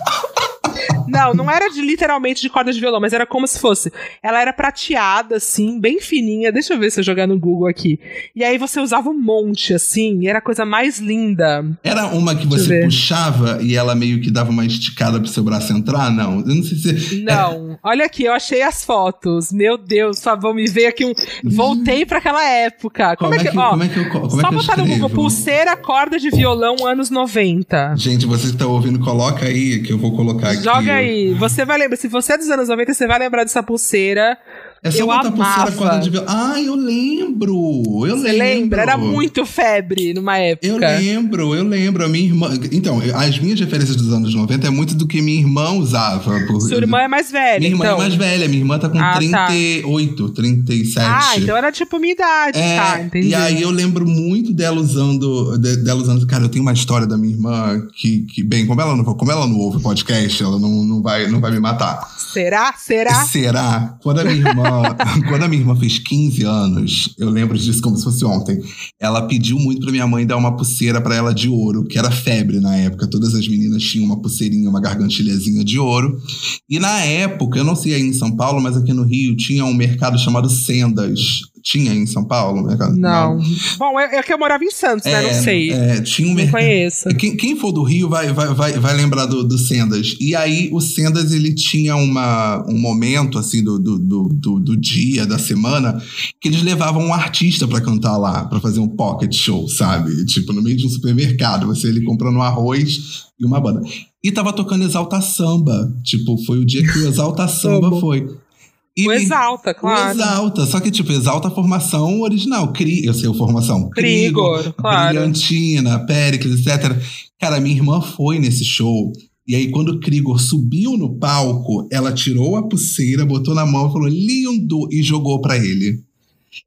Não, não era de literalmente de corda de violão, mas era como se fosse. Ela era prateada, assim, bem fininha. Deixa eu ver se eu jogar no Google aqui. E aí você usava um monte, assim, e era a coisa mais linda. Era uma que você puxava e ela meio que dava uma esticada pro seu braço entrar? Não. Eu não sei se. Não. É... Olha aqui, eu achei as fotos. Meu Deus, só vão me ver aqui um. Voltei para aquela época. Como, como é, que, é que, ó, como é que eu, como Só é que botar no Google pulseira, corda de violão, anos 90. Gente, vocês que estão ouvindo, coloca aí que eu vou colocar aqui. Joga aí. Você vai lembrar, se você é dos anos 90, você vai lembrar dessa pulseira. É só eu botar amava. pulseira corda de violão. Ah, eu lembro! Eu Você lembro. lembra? Era muito febre numa época. Eu lembro, eu lembro. A minha irmã. Então, as minhas referências dos anos 90 é muito do que minha irmã usava. Por... Sua irmã é mais velha. Minha irmã é então. é mais velha. Minha irmã tá com ah, 38, tá. 37. Ah, então era tipo minha idade. É, tá, entendi. E aí eu lembro muito dela usando. De, dela usando. Cara, eu tenho uma história da minha irmã que, que bem, como ela não, como ela não ouve podcast, ela não, não, vai, não vai me matar. Será? Será? Será? Quando a minha irmã. Quando a minha irmã fez 15 anos, eu lembro disso como se fosse ontem. Ela pediu muito pra minha mãe dar uma pulseira para ela de ouro, que era febre na época. Todas as meninas tinham uma pulseirinha, uma gargantilhazinha de ouro. E na época, eu não sei aí em São Paulo, mas aqui no Rio tinha um mercado chamado Sendas. Tinha em São Paulo? Mercado? Não. não. Bom, é, é, que eu morava em Santos, é, né? Não é, sei. É, tinha um mercado. Não conheço. Quem, quem for do Rio vai, vai, vai, vai lembrar do, do Sendas. E aí, o Sendas, ele tinha uma, um momento, assim, do, do, do, do dia, da semana, que eles levavam um artista para cantar lá, para fazer um pocket show, sabe? Tipo, no meio de um supermercado. Você ele comprando um arroz e uma banda. E tava tocando Exalta Samba. Tipo, foi o dia que o Exalta Samba foi. E o Exalta, claro. O Exalta, só que, tipo, Exalta a formação original. Cri, eu sei a formação. Krigor, claro. Brilhantina, Péricles, etc. Cara, minha irmã foi nesse show. E aí, quando o Krigor subiu no palco, ela tirou a pulseira, botou na mão e falou, lindo, e jogou para ele.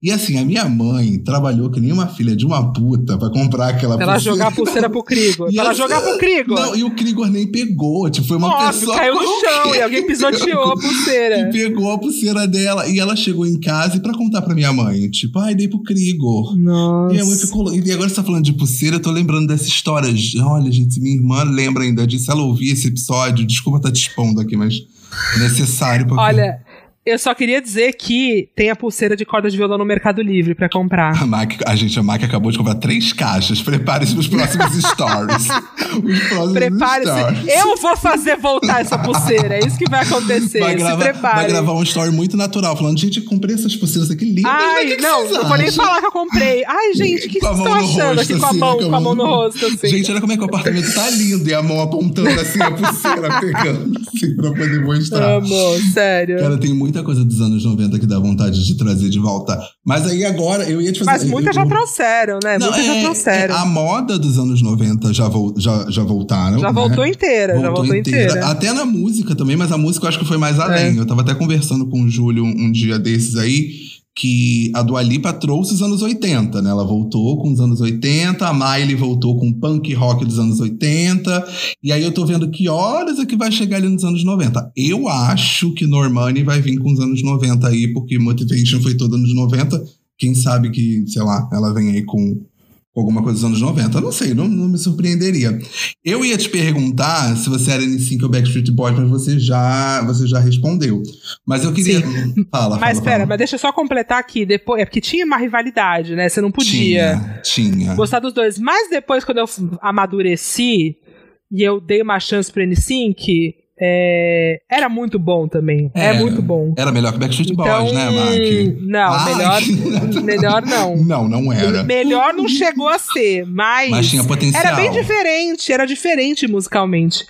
E assim, a minha mãe trabalhou que nem uma filha de uma puta pra comprar aquela pra pulseira. ela jogar a pulseira pro Krigor. pra ela jogar pro Krigor. Não, e o Krigor nem pegou. Tipo, foi uma Óbvio, pessoa. caiu no chão e alguém pisoteou a pulseira. E pegou a pulseira dela. E ela chegou em casa e pra contar pra minha mãe. Tipo, ai, dei pro Krigor. Nossa. E a mãe ficou. E agora você tá falando de pulseira, eu tô lembrando dessa história. Olha, gente, minha irmã lembra ainda disso. Ela ouvia esse episódio. Desculpa estar tá te expondo aqui, mas necessário. Porque... Olha. Eu só queria dizer que tem a pulseira de corda de violão no Mercado Livre para comprar. A, Mac, a gente, a Mac acabou de comprar três caixas. Prepare-se para os próximos stories. Prepare-se. Eu vou fazer voltar essa pulseira. É isso que vai acontecer. Vai gravar, Se prepare. Vai gravar um story muito natural, falando: gente, comprei essas pulseiras aqui lindas. Ai, que não, que não vou nem falar que eu comprei. Ai, gente, o que, vocês estão achando rosto, aqui com a assim, mão, com a mão no rosto? Assim. Gente, olha como é que o apartamento tá lindo e a mão apontando assim, a pulseira pegando, assim, pra poder mostrar. Amor, sério. Cara, tem muita muita coisa dos anos 90 que dá vontade de trazer de volta. Mas aí agora eu ia te fazer. Mas muitas já trouxeram, né? Não, muitas é, já trouxeram. É, a moda dos anos 90 já, vo, já, já voltaram. Já né? voltou inteira, voltou já voltou inteira. inteira. Até na música também, mas a música eu acho que foi mais além. É. Eu tava até conversando com o Júlio um, um dia desses aí que a Dua Lipa trouxe os anos 80, né? Ela voltou com os anos 80, a Miley voltou com punk rock dos anos 80, e aí eu tô vendo que horas é que vai chegar ali nos anos 90. Eu acho que Normani vai vir com os anos 90 aí, porque Motivation foi todo anos 90. Quem sabe que, sei lá, ela vem aí com alguma coisa dos anos 90. Não sei, não, não, me surpreenderia. Eu ia te perguntar se você era N5 ou Backstreet Boys, mas você já, você já respondeu. Mas eu queria. Sim. Fala, Mas espera, fala. mas deixa eu só completar aqui. Depois, é porque tinha uma rivalidade, né? Você não podia tinha, tinha. gostar dos dois. Mas depois, quando eu amadureci e eu dei uma chance pro N5 é, era muito bom também. É, é, muito bom. Era melhor que Backstreet então, Boys, né, Mark? Não, melhor, melhor não. Não, não era. Melhor não chegou a ser, mas. Mas tinha potencial. Era bem diferente, era diferente musicalmente.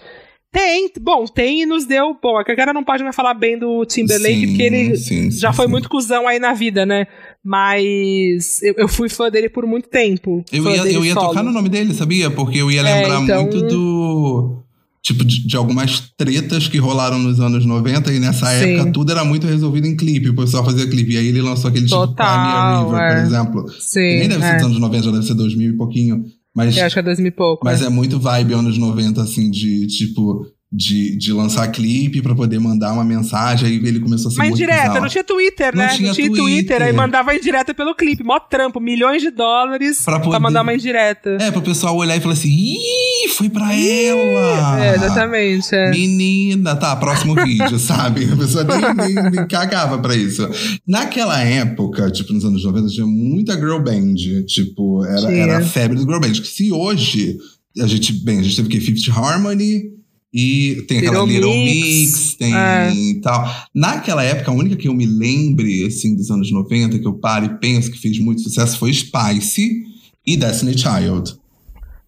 Tem, bom, tem e nos deu. Bom, a cara não pode mais falar bem do Timberlake, sim, porque ele sim, já sim, foi muito cuzão aí na vida, né? Mas eu, eu, fui fã dele por muito tempo. Eu ia, eu ia tocar no nome dele, sabia? Porque eu ia é, lembrar é, então... muito do. Tipo, de, de, algumas tretas que rolaram nos anos 90, e nessa época tudo era muito resolvido em clipe, o pessoal fazia clipe. E aí ele lançou aquele tipo Total, tipo Pioneer River, é. por exemplo. Sim, nem deve ser é. dos anos 90, já deve ser 2000 e pouquinho. Mas, eu acho que é 2000 e pouco. Mas é. é muito vibe anos 90, assim, de tipo de, de lançar clipe para poder mandar uma mensagem. Aí ele começou a ser Mas direta, não tinha Twitter, né? Não tinha, não tinha Twitter. Twitter. Aí mandava indireta pelo clipe. Mó trampo, milhões de dólares pra, poder... pra mandar uma indireta. É, pro pessoal olhar e falar assim: ih, foi pra Ih! ela! É, exatamente. É. Menina, tá, próximo vídeo, sabe? A pessoa nem, nem, nem, cagava pra isso. Naquela época, tipo, nos anos 90, tinha muita girl band. Tipo, era, era a febre do girl band. Que se hoje. A gente, bem, a gente teve o quê? Fifth Harmony, e tem aquela Little, Little Mix, Mix tem é. tal. Naquela época, a única que eu me lembre, assim, dos anos 90, que eu paro e penso que fez muito sucesso foi Spice e Destiny Child.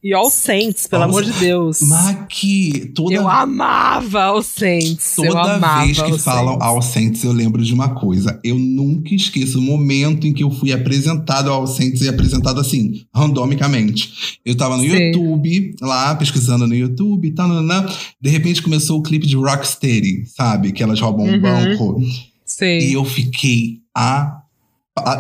E All Saints, pelo Nossa, amor de Deus. Maqui, toda Eu amava All Saints. Toda vez que falam Saints. All Saints, eu lembro de uma coisa. Eu nunca esqueço o momento em que eu fui apresentado ao All Saints e apresentado assim, randomicamente. Eu tava no Sim. YouTube, lá, pesquisando no YouTube e tal, de repente começou o clipe de Rocksteady, sabe? Que elas roubam uhum. um banco. Sim. E eu fiquei a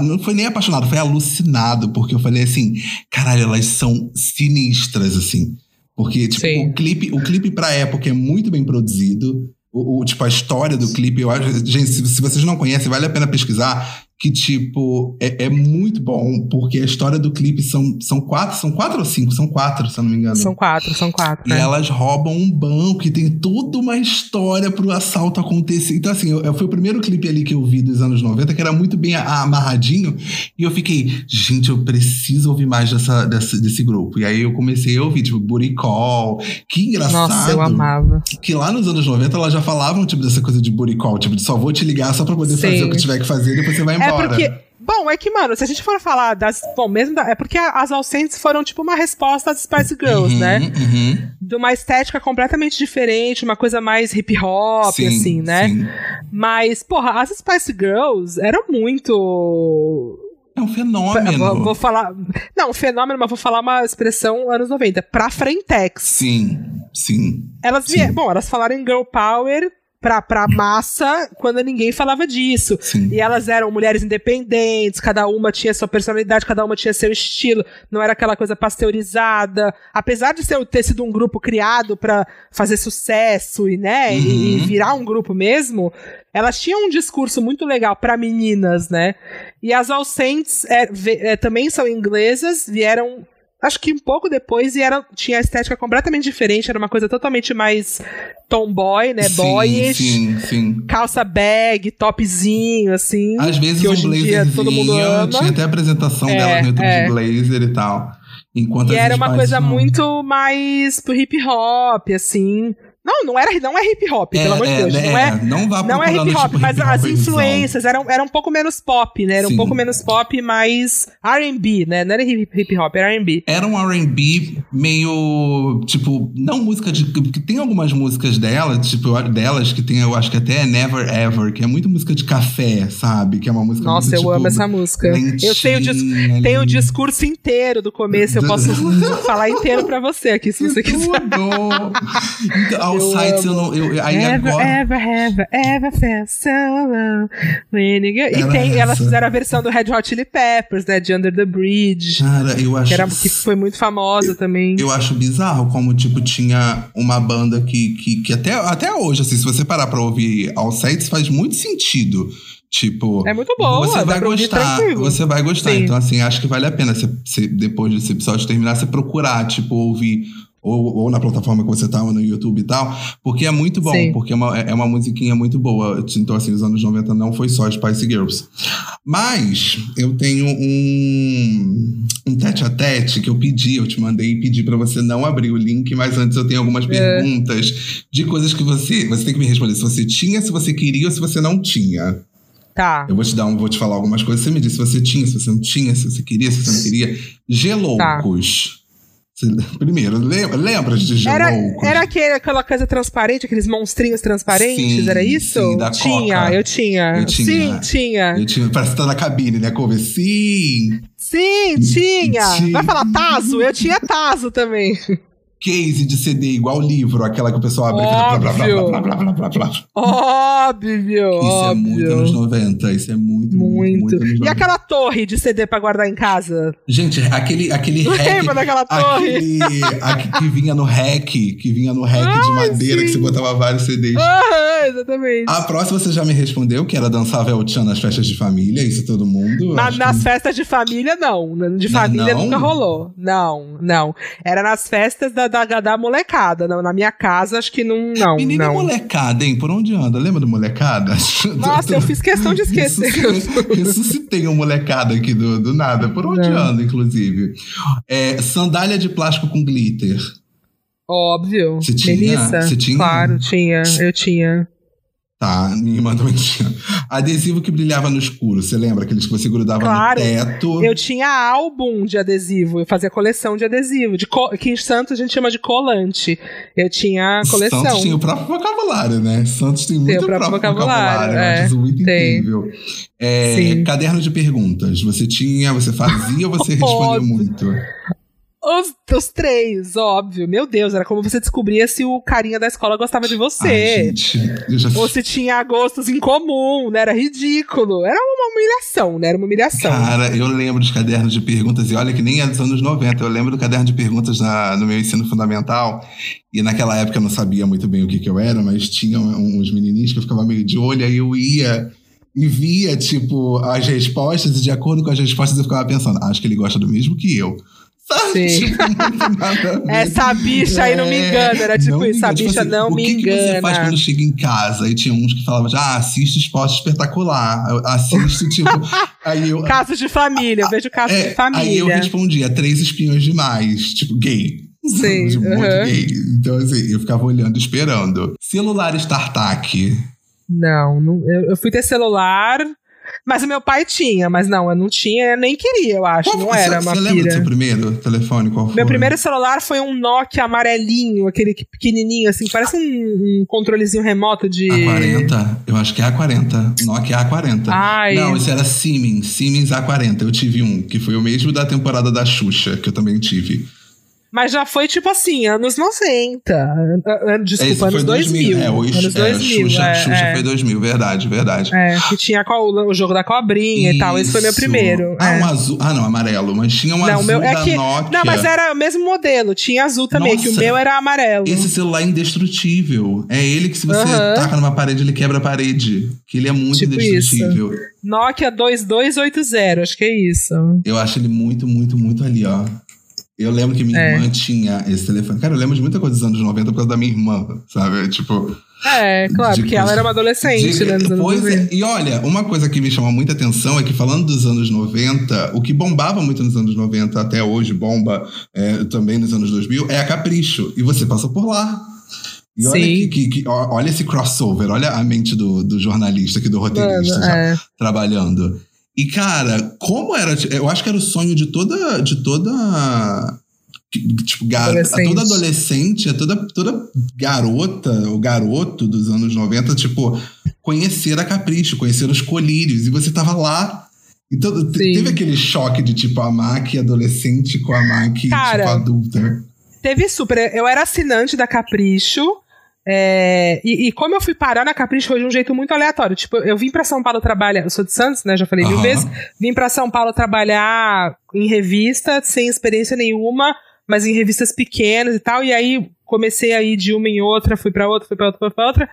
não foi nem apaixonado, foi alucinado, porque eu falei assim, caralho, elas são sinistras, assim. Porque, tipo, o clipe, o clipe pra época é muito bem produzido. O, o, tipo, a história do clipe, eu acho. Gente, se, se vocês não conhecem, vale a pena pesquisar que, tipo, é, é, muito bom, porque a história do clipe são, são quatro, são quatro ou cinco? São quatro, se eu não me engano. São quatro, são quatro. E é. elas roubam um banco e tem toda uma história pro assalto acontecer. Então, assim, eu, foi o primeiro clipe ali que eu vi dos anos 90, que era muito bem amarradinho, e eu fiquei, gente, eu preciso ouvir mais dessa, dessa, desse grupo. E aí eu comecei a ouvir, tipo, Call. Que engraçado. Nossa, eu amava. Que lá nos anos 90 elas já falavam, tipo, dessa coisa de Call, tipo, de só vou te ligar só pra poder Sim. fazer o que tiver que fazer, depois você vai embora. É é porque. Bom, é que, mano, se a gente for falar das. Bom, mesmo. Da, é porque as Alcentes foram, tipo, uma resposta às Spice Girls, uhum, né? Uhum. De uma estética completamente diferente, uma coisa mais hip hop, sim, assim, né? Sim. Mas, porra, as Spice Girls eram muito. É um fenômeno. Vou, vou, falar. Não, fenômeno, mas vou falar uma expressão anos 90. Pra Frentex. Sim, sim. Elas vieram. Bom, elas falaram em Girl Power pra, pra massa quando ninguém falava disso. Sim. E elas eram mulheres independentes, cada uma tinha sua personalidade, cada uma tinha seu estilo, não era aquela coisa pasteurizada. Apesar de ser, ter sido um grupo criado para fazer sucesso e, né, uhum. e, virar um grupo mesmo, elas tinham um discurso muito legal para meninas, né? E as Saints é, é, também são inglesas, vieram acho que um pouco depois e era, tinha a estética completamente diferente, era uma coisa totalmente mais tomboy, né? Sim, Boyish. Sim, sim. Calça bag, topzinho, assim. Às vezes um blazer todo mundo ama. Tinha até apresentação é, dela no YouTube é. de blazer e tal. Enquanto e era uma coisa muito mais pro hip hop, assim. Não, não, era, não é hip hop, é, pelo amor de Deus. É, não é, não, vá não é hip hop, tipo, mas hip as influências eram, eram um pouco menos pop, né? Era Sim. um pouco menos pop, mais RB, né? Não era hip, hip hop, era RB. Era um RB meio. Tipo, não música de. Porque tem algumas músicas dela, tipo, delas que tem, eu acho que até é Never Ever, que é muito música de café, sabe? Que é uma música Nossa, muito, eu tipo, amo essa música. Eu tenho, dis tenho o discurso inteiro do começo, eu posso falar inteiro pra você aqui, se você quiser. então, ao sites eu não. Eu, aí ever, agora... ever, ever, ever felt so alone. E tem, elas fizeram a versão do Red Hot Chili Peppers, né? De Under the Bridge. Cara, eu acho. Que, era, que foi muito famosa também. Eu acho bizarro como, tipo, tinha uma banda que, que, que até, até hoje, assim, se você parar pra ouvir All Sites, faz muito sentido. Tipo. É muito bom. Você vai gostar. Você vai gostar. Sim. Então, assim, acho que vale a pena você, você, depois desse episódio terminar, você procurar, tipo, ouvir ou, ou na plataforma que você tá, ou no YouTube e tal, porque é muito bom, Sim. porque é uma, é uma musiquinha muito boa. Então, assim, os anos 90 não foi só Spice Girls. Mas eu tenho um, um tete a tete que eu pedi, eu te mandei e pedi para você não abrir o link, mas antes eu tenho algumas é. perguntas de coisas que você. Você tem que me responder se você tinha, se você queria ou se você não tinha. Tá. Eu vou te dar um, vou te falar algumas coisas. Você me disse se você tinha, se você não tinha, se você queria, se você não queria. Geloucos. Tá. Primeiro, lembra, lembra de Geloucos? Era, era aquele, aquela coisa transparente, aqueles monstrinhos transparentes, sim, era isso? Sim, da tinha, Coca. Eu tinha, eu tinha. Sim, tinha. Eu tinha. Parece que tá na cabine, né, Couve? Sim! Sim, tinha! tinha. Vai falar Tazo? Eu tinha Tazo também case de CD igual livro, aquela que o pessoal abre Óbvio. blá, blá, blá, blá, blá, blá, Óbvio, Isso óbvio. é muito anos 90, isso é muito, muito, muito, muito E aquela torre de CD pra guardar em casa? Gente, aquele, aquele Lembra daquela torre? Aquele, aquele que vinha no rack, que vinha no rack de madeira, sim. que você botava vários CDs. Ah, exatamente. A próxima você já me respondeu, que era dançar El Chan nas festas de família, isso todo mundo. Na, nas que... festas de família, não. De família não? nunca rolou. Não, não. Era nas festas da, da, da molecada. Na, na minha casa, acho que não. não Menina não. molecada, hein? Por onde anda? Lembra do molecada? Nossa, eu fiz questão de esquecer. Ressuscitei um molecada aqui do, do nada. Por onde não. anda, inclusive? É, sandália de plástico com glitter. Óbvio. Você tinha? Melissa? Você tinha? Claro, tinha. Eu tinha. Tá, irmã também tinha. Adesivo que brilhava no escuro, você lembra? Aqueles que você grudava claro, no teto. Eu tinha álbum de adesivo, eu fazia coleção de adesivo. De que em Santos a gente chama de colante. Eu tinha coleção. Santos tinha o próprio vocabulário, né? Santos tem muito tem o próprio, próprio vocabulário. vocabulário é, muito tem. incrível. É, caderno de perguntas. Você tinha, você fazia ou você respondeu muito? Os, os três, óbvio. Meu Deus, era como você descobria se o carinha da escola gostava de você. Ai, gente, já... Ou se tinha gostos em comum, né? Era ridículo. Era uma humilhação, né? Era uma humilhação. Cara, eu lembro dos cadernos de perguntas, e olha que nem é dos anos 90. Eu lembro do caderno de perguntas na, no meu ensino fundamental. E naquela época eu não sabia muito bem o que, que eu era, mas tinha uns menininhos que eu ficava meio de olho, aí eu ia e via, tipo, as respostas, e de acordo com as respostas eu ficava pensando, acho que ele gosta do mesmo que eu. Sabe? Sim. Tipo, Essa bicha aí não me é, engana. Era tipo isso, essa bicha tipo assim, não me engana. O que você faz quando chega em casa? E tinha uns que falavam, ah, assiste esporte espetacular. Assiste, tipo. aí eu, casos de família, eu vejo casos é, de família. Aí eu respondia, três espiões demais. Tipo, gay. Sim. Tipo, muito gay. Então, assim, eu ficava olhando, esperando. Celular StarTAC. Não, não eu, eu fui ter celular mas o meu pai tinha, mas não, eu não tinha, nem queria, eu acho. Qual não era uma Você lembra do seu primeiro telefone? Qual foi? Meu primeiro celular foi um Nokia amarelinho, aquele pequenininho, assim, parece um, um controlezinho remoto de. A40? Eu acho que é A40. Nokia A40. Ai. Não, isso era Siemens. Siemens A40. Eu tive um, que foi o mesmo da temporada da Xuxa, que eu também tive. Mas já foi tipo assim, anos 90. Desculpa, Esse anos 2000. 2000. É, o, anos é, 2000. Xuxa, é, Xuxa é. foi 2000, verdade, verdade. É, que tinha o jogo da cobrinha Isso. e tal. Esse foi meu primeiro. Ah, é. um azul. Ah, não, amarelo. Mas tinha um não, azul meu, é da que, Nokia. Não, mas era o mesmo modelo. Tinha azul também, Nossa, que o meu era amarelo. Esse celular é indestrutível. É ele que se você uh -huh. taca numa parede, ele quebra a parede. Que ele é muito tipo indestrutível. Isso. Nokia 2280, acho que é isso. Eu acho ele muito, muito, muito ali, ó. Eu lembro que minha é. irmã tinha esse telefone. Cara, eu lembro de muita coisa dos anos 90 por causa da minha irmã, sabe? Tipo. É, claro, porque ela era uma adolescente, de, né? Nos pois é, e olha, uma coisa que me chama muita atenção é que falando dos anos 90, o que bombava muito nos anos 90, até hoje bomba é, também nos anos 2000, é a Capricho. E você passou por lá. E olha, que, que, que, olha esse crossover, olha a mente do, do jornalista aqui, do roteirista Mano, já é. trabalhando. E, cara, como era. Eu acho que era o sonho de toda. De toda tipo, gar, adolescente. toda adolescente, toda, toda garota ou garoto dos anos 90, tipo, conhecer a Capricho, conhecer os colírios. E você tava lá. Então, teve aquele choque de, tipo, a Mac adolescente com a Mac, tipo, adulta. Teve super. Eu era assinante da Capricho. É, e, e, como eu fui parar na Capricho foi de um jeito muito aleatório. Tipo, eu vim para São Paulo trabalhar. Eu sou de Santos, né? Já falei mil vezes. Vim para São Paulo trabalhar em revista, sem experiência nenhuma, mas em revistas pequenas e tal. E aí comecei a ir de uma em outra, fui para outra, fui para outra, fui pra outra.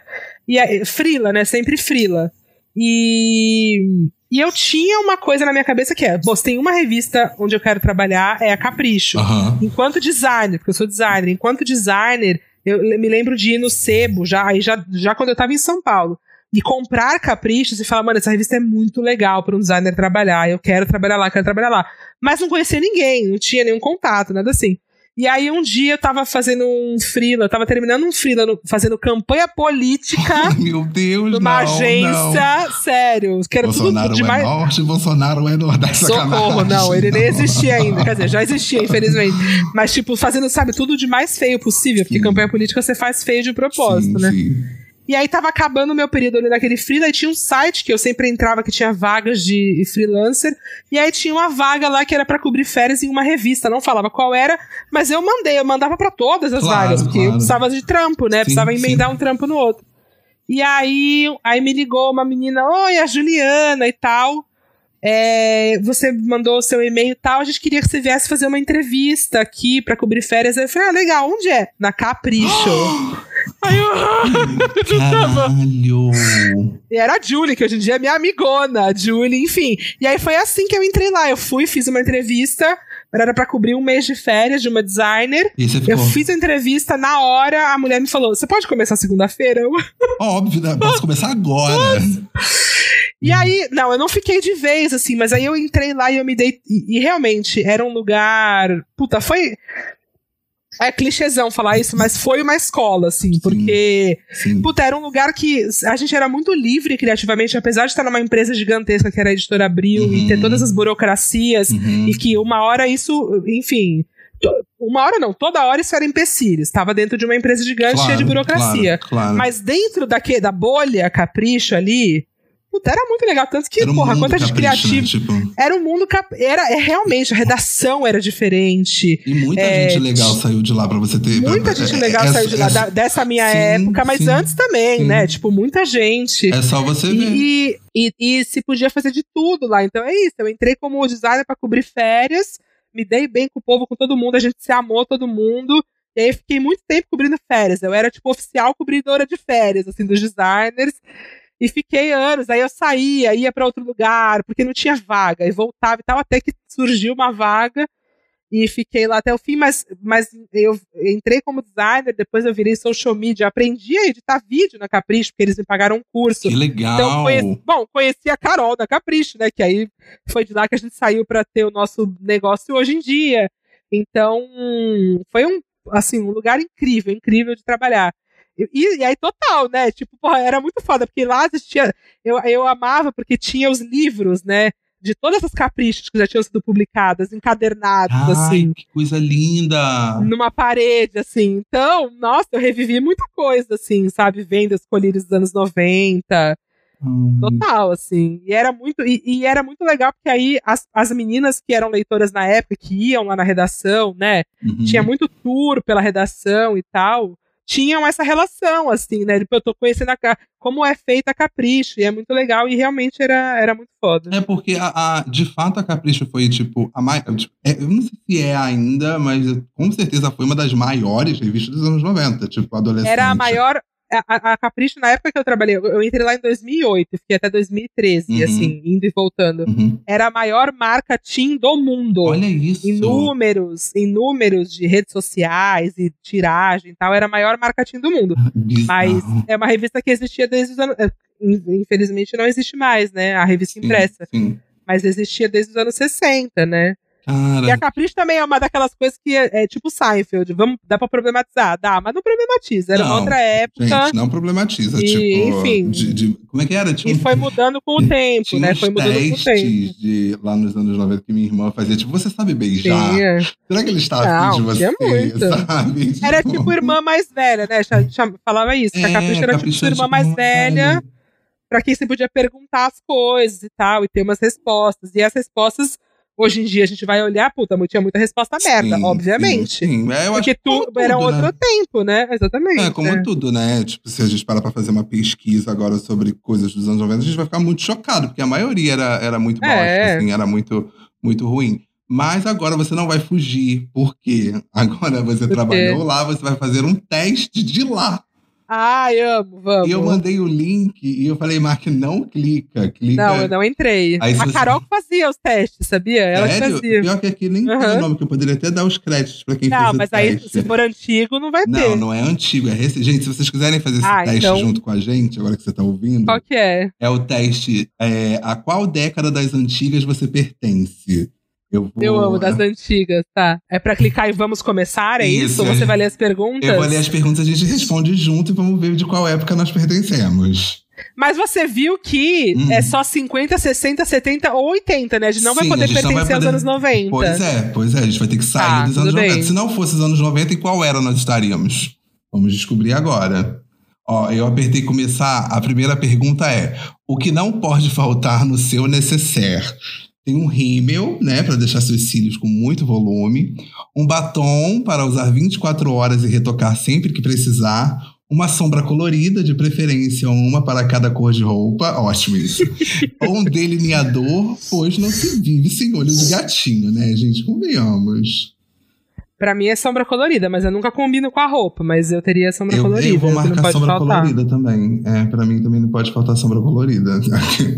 E aí, frila, né? Sempre frila. E, e eu tinha uma coisa na minha cabeça que é: você tem uma revista onde eu quero trabalhar, é a Capricho. Uhum. Enquanto designer, porque eu sou designer, enquanto designer eu me lembro de ir no sebo, já, já, já quando eu tava em São Paulo. e comprar caprichos e falar, mano, essa revista é muito legal para um designer trabalhar, eu quero trabalhar lá, quero trabalhar lá. Mas não conhecia ninguém, não tinha nenhum contato, nada assim. E aí um dia eu tava fazendo um freela, eu tava terminando um freela, no, fazendo campanha política. Meu Deus, numa não, agência, não. sério. Que era Bolsonaro tudo demais. é norte, Bolsonaro é nordeste. Socorro, não, ele nem existia ainda. Quer dizer, já existia, infelizmente. Mas, tipo, fazendo, sabe, tudo de mais feio possível, porque Sim. campanha política você faz feio de propósito, sim, né? Sim. E aí tava acabando o meu período ali naquele freela e tinha um site que eu sempre entrava que tinha vagas de freelancer. E aí tinha uma vaga lá que era para cobrir férias em uma revista. Não falava qual era, mas eu mandei, eu mandava para todas as Claro, vagas, porque eu claro. precisava de trampo, né? Sim, precisava emendar sim. um trampo no outro. E aí, aí me ligou uma menina, oi, a Juliana e tal. É, você mandou o seu e-mail e tal, a gente queria que você viesse fazer uma entrevista aqui pra cobrir férias. Aí eu falei, ah, legal, onde é? Na Capricho. Aí eu, Caralho. E era a Julie, que hoje em dia é minha amigona, a Julie, enfim. E aí foi assim que eu entrei lá. Eu fui, fiz uma entrevista, era pra cobrir um mês de férias de uma designer. Eu fiz a entrevista, na hora a mulher me falou: Você pode começar segunda-feira? Eu- óbvio, né? Posso começar agora. E aí, não, eu não fiquei de vez, assim, mas aí eu entrei lá e eu me dei. E, e realmente, era um lugar. Puta, foi. É clichêzão falar isso, mas foi uma escola, assim, porque. Sim. Puta, era um lugar que a gente era muito livre criativamente, apesar de estar numa empresa gigantesca que era a editora Abril Uhum. e ter todas as burocracias, Uhum. e que uma hora isso, enfim. Uma hora não, toda hora isso era empecilho. Estava dentro de uma empresa gigante cheia de burocracia. Claro, claro. Mas dentro daque, da bolha capricho ali, puta, era muito legal. Tanto que, um porra, mundo quanta gente capricho, criativa. né? Tipo, Era um mundo. Cap... Era, é, realmente, a redação era diferente. e muita É, gente legal saiu de lá pra você ter. Muita é- gente é- legal é- saiu de lá, é- da- dessa minha sim, época, mas sim, antes também, sim. né? Tipo, muita gente. É só você ver. E, e, e se podia fazer de tudo lá. Então é isso. Eu entrei como designer pra cobrir férias, me dei bem com o povo, com todo mundo, a gente se amou todo mundo. E aí fiquei muito tempo cobrindo férias. Eu era, tipo, oficial cobridora de férias, assim, dos designers. E fiquei anos. Aí eu saía, ia pra outro lugar, porque não tinha vaga. E voltava e tal, até que surgiu uma vaga. E fiquei lá até o fim, mas, mas eu entrei como designer, depois eu virei social media, aprendi a editar vídeo na Capricho, porque eles me pagaram um curso. Que legal. Então, conheci, bom, conheci a Carol da Capricho, né? Que aí foi de lá que a gente saiu para ter o nosso negócio hoje em dia. Então, foi um, assim, um lugar incrível, incrível de trabalhar. E, e- aí, total, né? Tipo, porra, era muito foda, porque lá existia. Eu, eu amava porque tinha os livros, né? De todas as caprichos que já tinham sido publicadas, encadernados, Ai, assim que coisa linda. numa parede, assim. Então, nossa, eu revivi muita coisa, assim, sabe? Vendo as colírias dos anos 90. Hum, Total, assim. E era muito, e, e era muito legal, porque aí as, as meninas que eram leitoras na época, que iam lá na redação, né? uhum. Tinha muito tour pela redação e tal. Tinham essa relação, assim, né? Tipo, eu tô conhecendo a, como é feita a Capricho, e é muito legal, e realmente era, era muito foda. É porque, a, a- de fato, a Capricho foi, tipo, a mais. tipo, é, eu não sei se é ainda, mas com certeza foi uma das maiores revistas dos anos 90, tipo, adolescente. Era a maior. A, a- Capricho, na época que eu trabalhei, eu, entrei lá em 2008, fiquei até 2013, Uhum. assim, indo e voltando. Uhum. Era a maior marca teen do mundo. Olha isso. em números, em números de redes sociais e tiragem e tal, era a maior marca teen do mundo. Mas Bizarro. é uma revista que existia desde os anos. é, in- Infelizmente não existe mais, né? A revista Sim, impressa. Sim. Mas existia desde os anos 60, né? Cara, E a Capricho também é uma daquelas coisas que é, é tipo Seinfeld. Vamos, dá pra problematizar? Dá, mas não problematiza. Era Não, outra época. gente, não problematiza. E, tipo, enfim. de- de- como é que era? Tinha E um- foi mudando com o tempo, tinha né? Foi mudando com o tempo. testes de, lá nos anos 90 que minha irmã fazia, tipo, você sabe beijar? Tinha. Será que ele está Não, afim de você? muito. Sabe? Era tipo irmã mais velha, né? Já falava isso. que a É, Capricho era Capricho tipo era irmã tipo mais uma velha, pra quem você podia perguntar as coisas e tal, e ter umas respostas. E as respostas, hoje em dia, a gente vai olhar, puta, tinha muita resposta merda, Sim, obviamente. Sim, sim. É, eu acho Porque que como tu, era tudo, outro né? tempo, né? Exatamente. É, como tudo, né? Tipo, se a gente parar pra fazer uma pesquisa agora sobre coisas dos anos 90, a gente vai ficar muito chocado, porque a maioria era, era muito bosta, É. assim, era muito, muito ruim. Mas agora você não vai fugir, porque agora você quê? trabalhou lá, você vai fazer um teste de lá. Ai, amo, vamos. E eu mandei o link e eu falei, Mark, não clica, clica. Não, eu não entrei. Aí, a Carol fazia os testes, sabia? Ela Sério? fazia. Pior que aqui nem uhum. tem o nome, que eu poderia até dar os créditos pra quem não, fez o teste. Não, mas aí, se for antigo, não vai ter. Não, não é antigo, é recente. Gente, se vocês quiserem fazer esse ah, teste então... junto com a gente, agora que você tá ouvindo. Qual que é? É o teste, é, a qual década das antigas você pertence? Eu, vou... eu amo das antigas, tá? É pra clicar e vamos começar, é isso? isso? Ou você vai ler as perguntas? Eu vou ler as perguntas, a gente responde junto e vamos ver de qual época nós pertencemos. Mas você viu que hum. é só 50, 60, 70 ou 80, né? A gente não Sim, vai poder pertencer vai poder... aos anos 90. Pois é, pois é, a gente vai ter que sair tá, dos anos bem. 90. Se não fosse os anos 90, em qual era nós estaríamos? Vamos descobrir agora. Ó, eu apertei começar. A primeira pergunta é: o que não pode faltar no seu necessaire? Tem um rímel, né, para deixar seus cílios com muito volume, um batom para usar 24 horas e retocar sempre que precisar, uma sombra colorida, de preferência uma para cada cor de roupa, ótimo isso. Ou um delineador, pois não se vive sem olho de gatinho, né, gente? Convenhamos. Pra mim é sombra colorida, mas eu nunca combino com a roupa, mas eu teria sombra eu, colorida. Eu vou marcar sombra faltar. colorida também. É, pra mim também não pode faltar sombra colorida.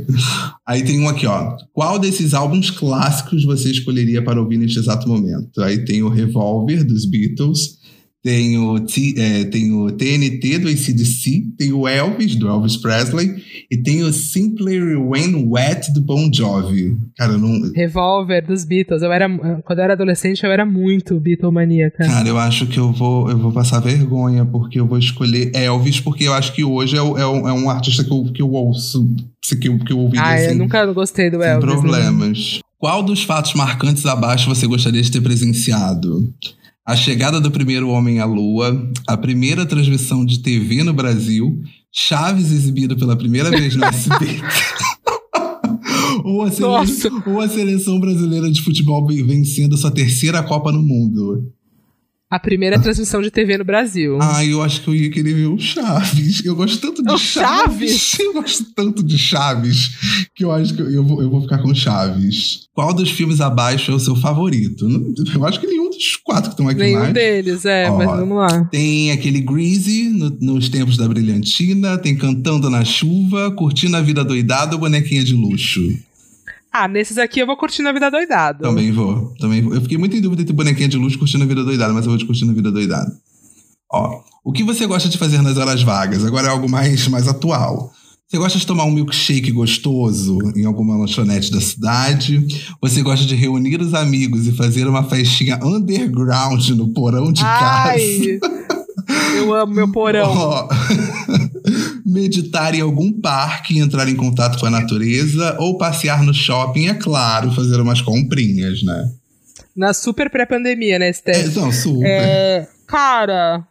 Aí tem um aqui, ó. Qual desses álbuns clássicos você escolheria para ouvir neste exato momento? Aí tem o Revolver, dos Beatles. Tem o, é, tem o TNT do ACDC, tem o Elvis, do Elvis Presley, e tem o Simply When Wet do Bon Jovi. Cara, não. Revolver dos Beatles. Eu era, quando eu era adolescente, eu era muito Beatlemaníaca. Cara, eu acho que eu vou, eu vou passar vergonha, porque eu vou escolher Elvis, porque eu acho que hoje é, é, é um artista que eu, que eu ouço, que eu, que eu ouvi. Ah, assim, eu nunca gostei do Elvis. Sem problemas. Né? Qual dos fatos marcantes abaixo você gostaria de ter presenciado? A chegada do primeiro homem à Lua, a primeira transmissão de TV no Brasil, Chaves exibido pela primeira vez no SBT. ou, a seleção, ou a seleção brasileira de futebol vencendo sua terceira Copa no mundo. A primeira transmissão de TV no Brasil. Ah, eu acho que eu ia querer ver o Chaves. Eu gosto tanto de o Chaves. Chaves. Eu gosto tanto de Chaves que eu acho que eu vou, eu vou ficar com Chaves. Qual dos filmes abaixo é o seu favorito? Eu acho que nenhum dos quatro que estão aqui nenhum mais. Nenhum deles, é, Ó, mas vamos lá. Tem aquele Greasy no, nos tempos da Brilhantina, tem Cantando na Chuva, Curtindo a Vida Doidada ou Bonequinha de Luxo. Ah, nesses aqui eu vou curtindo a vida doidada. Também vou, também vou. Eu fiquei muito em dúvida entre bonequinha de luz curtindo a vida doidada, mas eu vou de curtindo a vida doidada. Ó, o que você gosta de fazer nas horas vagas? Agora é algo mais, mais atual. Você gosta de tomar um milkshake gostoso em alguma lanchonete da cidade? Você gosta de reunir os amigos e fazer uma festinha underground no porão de Ai, casa? Eu amo meu porão. Oh. Meditar em algum parque, entrar em contato com a natureza ou passear no shopping, é claro, fazer umas comprinhas, né? Na super pré-pandemia, né, Steph? É, não, super. É, cara,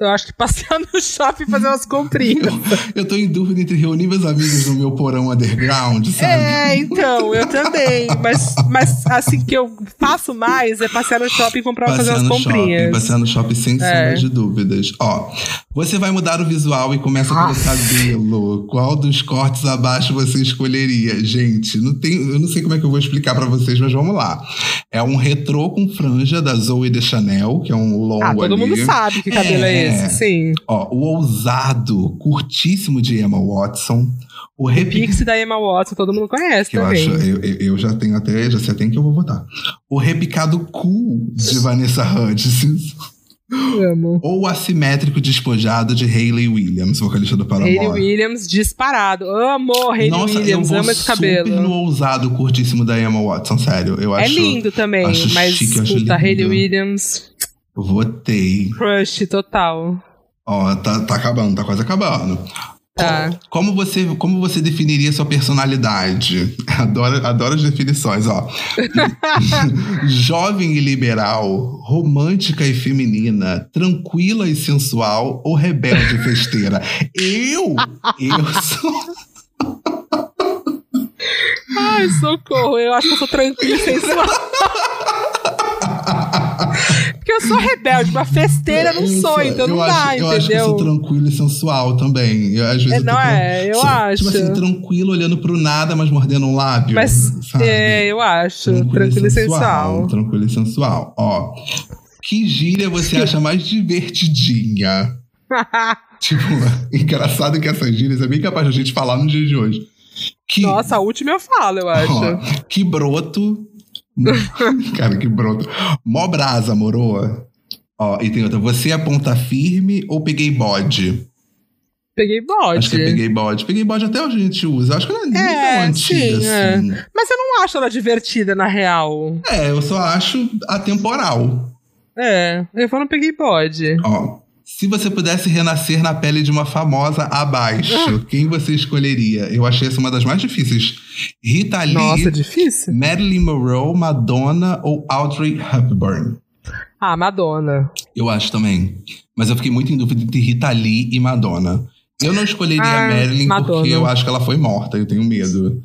eu acho que passear no shopping e fazer umas comprinhas. Eu, eu tô em dúvida entre reunir meus amigos no meu porão underground, sabe? É, então, eu também. Mas, mas assim, que eu faço mais é passear no shopping e comprar passear fazer umas comprinhas. Shopping, passear no shopping sem é. sombra de dúvidas. Ó, você vai mudar o visual e começa pelo cabelo. Qual dos cortes abaixo você escolheria? Gente, não tem, eu não sei como é que eu vou explicar para vocês, mas vamos lá. É um retrô com franja da Zoe de Chanel, que é um longo ah, todo ali. mundo sabe que cabelo é, é esse, é. sim. Ó, o ousado, curtíssimo de Emma Watson. O, o Repix da Emma Watson, todo mundo conhece que também. Eu, acho, eu, eu, já tenho até, já sei até em que eu vou votar. O repicado cool de Vanessa Hudgens. Amo. Ou o assimétrico despojado de Hayley Williams, vocalista do Paramore. Hayley Williams disparado. Amo Hayley Nossa, Williams, amo esse cabelo. Super no ousado curtíssimo da Emma Watson, sério. Eu é acho, lindo também, acho mas chique, puta, Hayley Williams. Votei. Crush total. Ó, tá, tá acabando, tá quase acabando. Tá. Como você, como você definiria sua personalidade? Adoro, adoro as definições, ó. Jovem e liberal, romântica e feminina, tranquila e sensual ou rebelde e festeira? Eu? Eu sou. Ai, socorro, eu acho que eu sou tranquila e sensual. Porque eu sou rebelde, uma festeira não sou, então não dá, acho, entendeu? Eu acho que eu sou tranquilo e sensual também. Eu, às vezes é, não é, eu sou, acho. Tipo assim, tranquilo, olhando pro nada, mas mordendo um lábio. Mas, sabe? é, eu acho. Tranquilo, tranquilo e sensual. sensual. Tranquilo e sensual. Ó, que gíria você acha mais divertidinha? tipo, engraçado que essas gírias é bem capaz de a gente falar no dia de hoje. Que, Nossa, a última eu falo, eu acho. Ó, que broto. Cara, que broto. Mó brasa, moroa. Ó, e tem outra. Você é ponta firme ou peguei bode? Peguei bode. Acho que peguei bode. Peguei bode até hoje a gente usa. Acho que não é, nem é, tão antiga sim, é. assim. É. Mas eu não acho ela divertida, na real. É, eu só acho atemporal. É, eu não peguei bode. Ó, se você pudesse renascer na pele de uma famosa abaixo, ah. quem você escolheria? Eu achei essa uma das mais difíceis. Rita Lee, Nossa, difícil. Marilyn Monroe, Madonna ou Audrey Hepburn? Ah, Madonna. Eu acho também. Mas eu fiquei muito em dúvida entre Rita Lee e Madonna. Eu não escolheria ah, a Marilyn Madonna. porque eu acho que ela foi morta, eu tenho medo.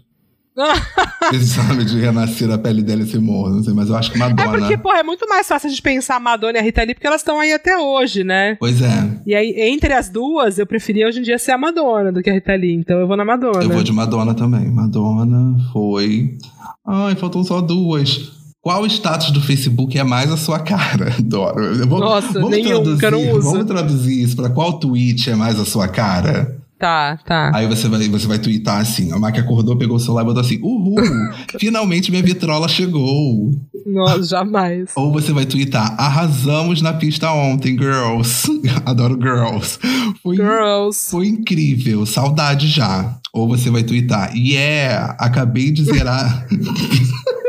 Exame de renascer a pele dela e ser morta, não sei, mas eu acho que Madonna. É porque, pô, é muito mais fácil de pensar a Madonna e a Rita Lee porque elas estão aí até hoje, né? Pois é. E aí, entre as duas, eu preferia hoje em dia ser a Madonna do que a Rita Lee, então eu vou na Madonna. Eu vou de Madonna também. Madonna foi. Ai, faltam só duas. Qual status do Facebook é mais a sua cara? Adoro. Vou, Nossa, vamos nenhum, traduzir, eu não uso. Vamos traduzir isso para qual tweet é mais a sua cara? Tá, tá. Aí você vai, você vai twittar assim: a Mac acordou, pegou o celular e botou assim: Uhul, finalmente minha vitrola chegou. Nossa, jamais. Ou você vai twittar: arrasamos na pista ontem, girls. Adoro girls. Foi, girls. Foi incrível, saudade já. Ou você vai twittar: yeah, acabei de zerar.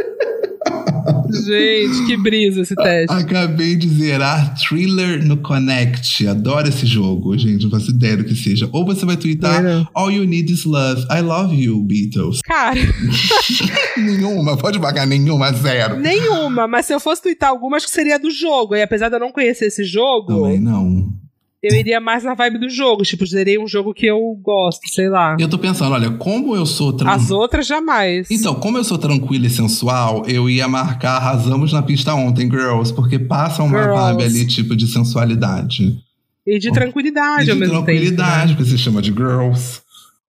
Gente, que brisa esse teste. Acabei de zerar Thriller no Connect. Adoro esse jogo, gente. Não faço ideia do que seja. Ou você vai twittar All You Need Is Love. I Love You, Beatles. Cara. nenhuma. Pode pagar nenhuma, zero. Nenhuma. Mas se eu fosse twittar alguma, acho que seria do jogo. E apesar de eu não conhecer esse jogo. Também não eu iria mais na vibe do jogo. Tipo, zerei um jogo que eu gosto, sei lá. Eu tô pensando, olha, como eu sou... Tran... As outras, jamais. Então, como eu sou tranquilo e sensual, eu ia marcar Arrasamos na Pista ontem, Girls, porque passa uma girls. vibe ali, tipo, de sensualidade. E de tranquilidade e ao mesmo tempo. De tranquilidade, né? que se chama de Girls.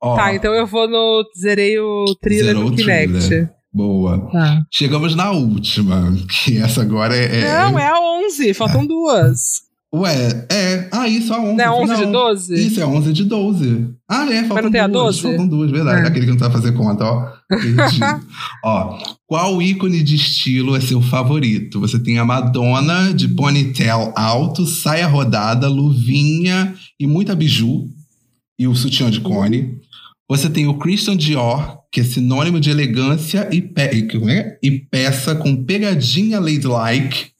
Ó, tá, então eu vou no... Zerei o thriller no Kinect. Boa. Tá. Chegamos na última, que essa agora é... é Não, é a 11, faltam é. duas. Ué, é. Ah, isso é 11. Não é 11 não. de 12? Isso é 11 de 12. Ah, é, faltam Mas não tem duas. A 12? Faltam duas, verdade. É. Aquele que não sabe fazer conta, ó. ó, qual ícone de estilo é seu favorito? Você tem a Madonna de ponytail alto, saia rodada, luvinha e muita biju. E o sutiã de cone. Você tem o Christian Dior, que é sinônimo de elegância e, pe é? e peça com pegadinha ladylike.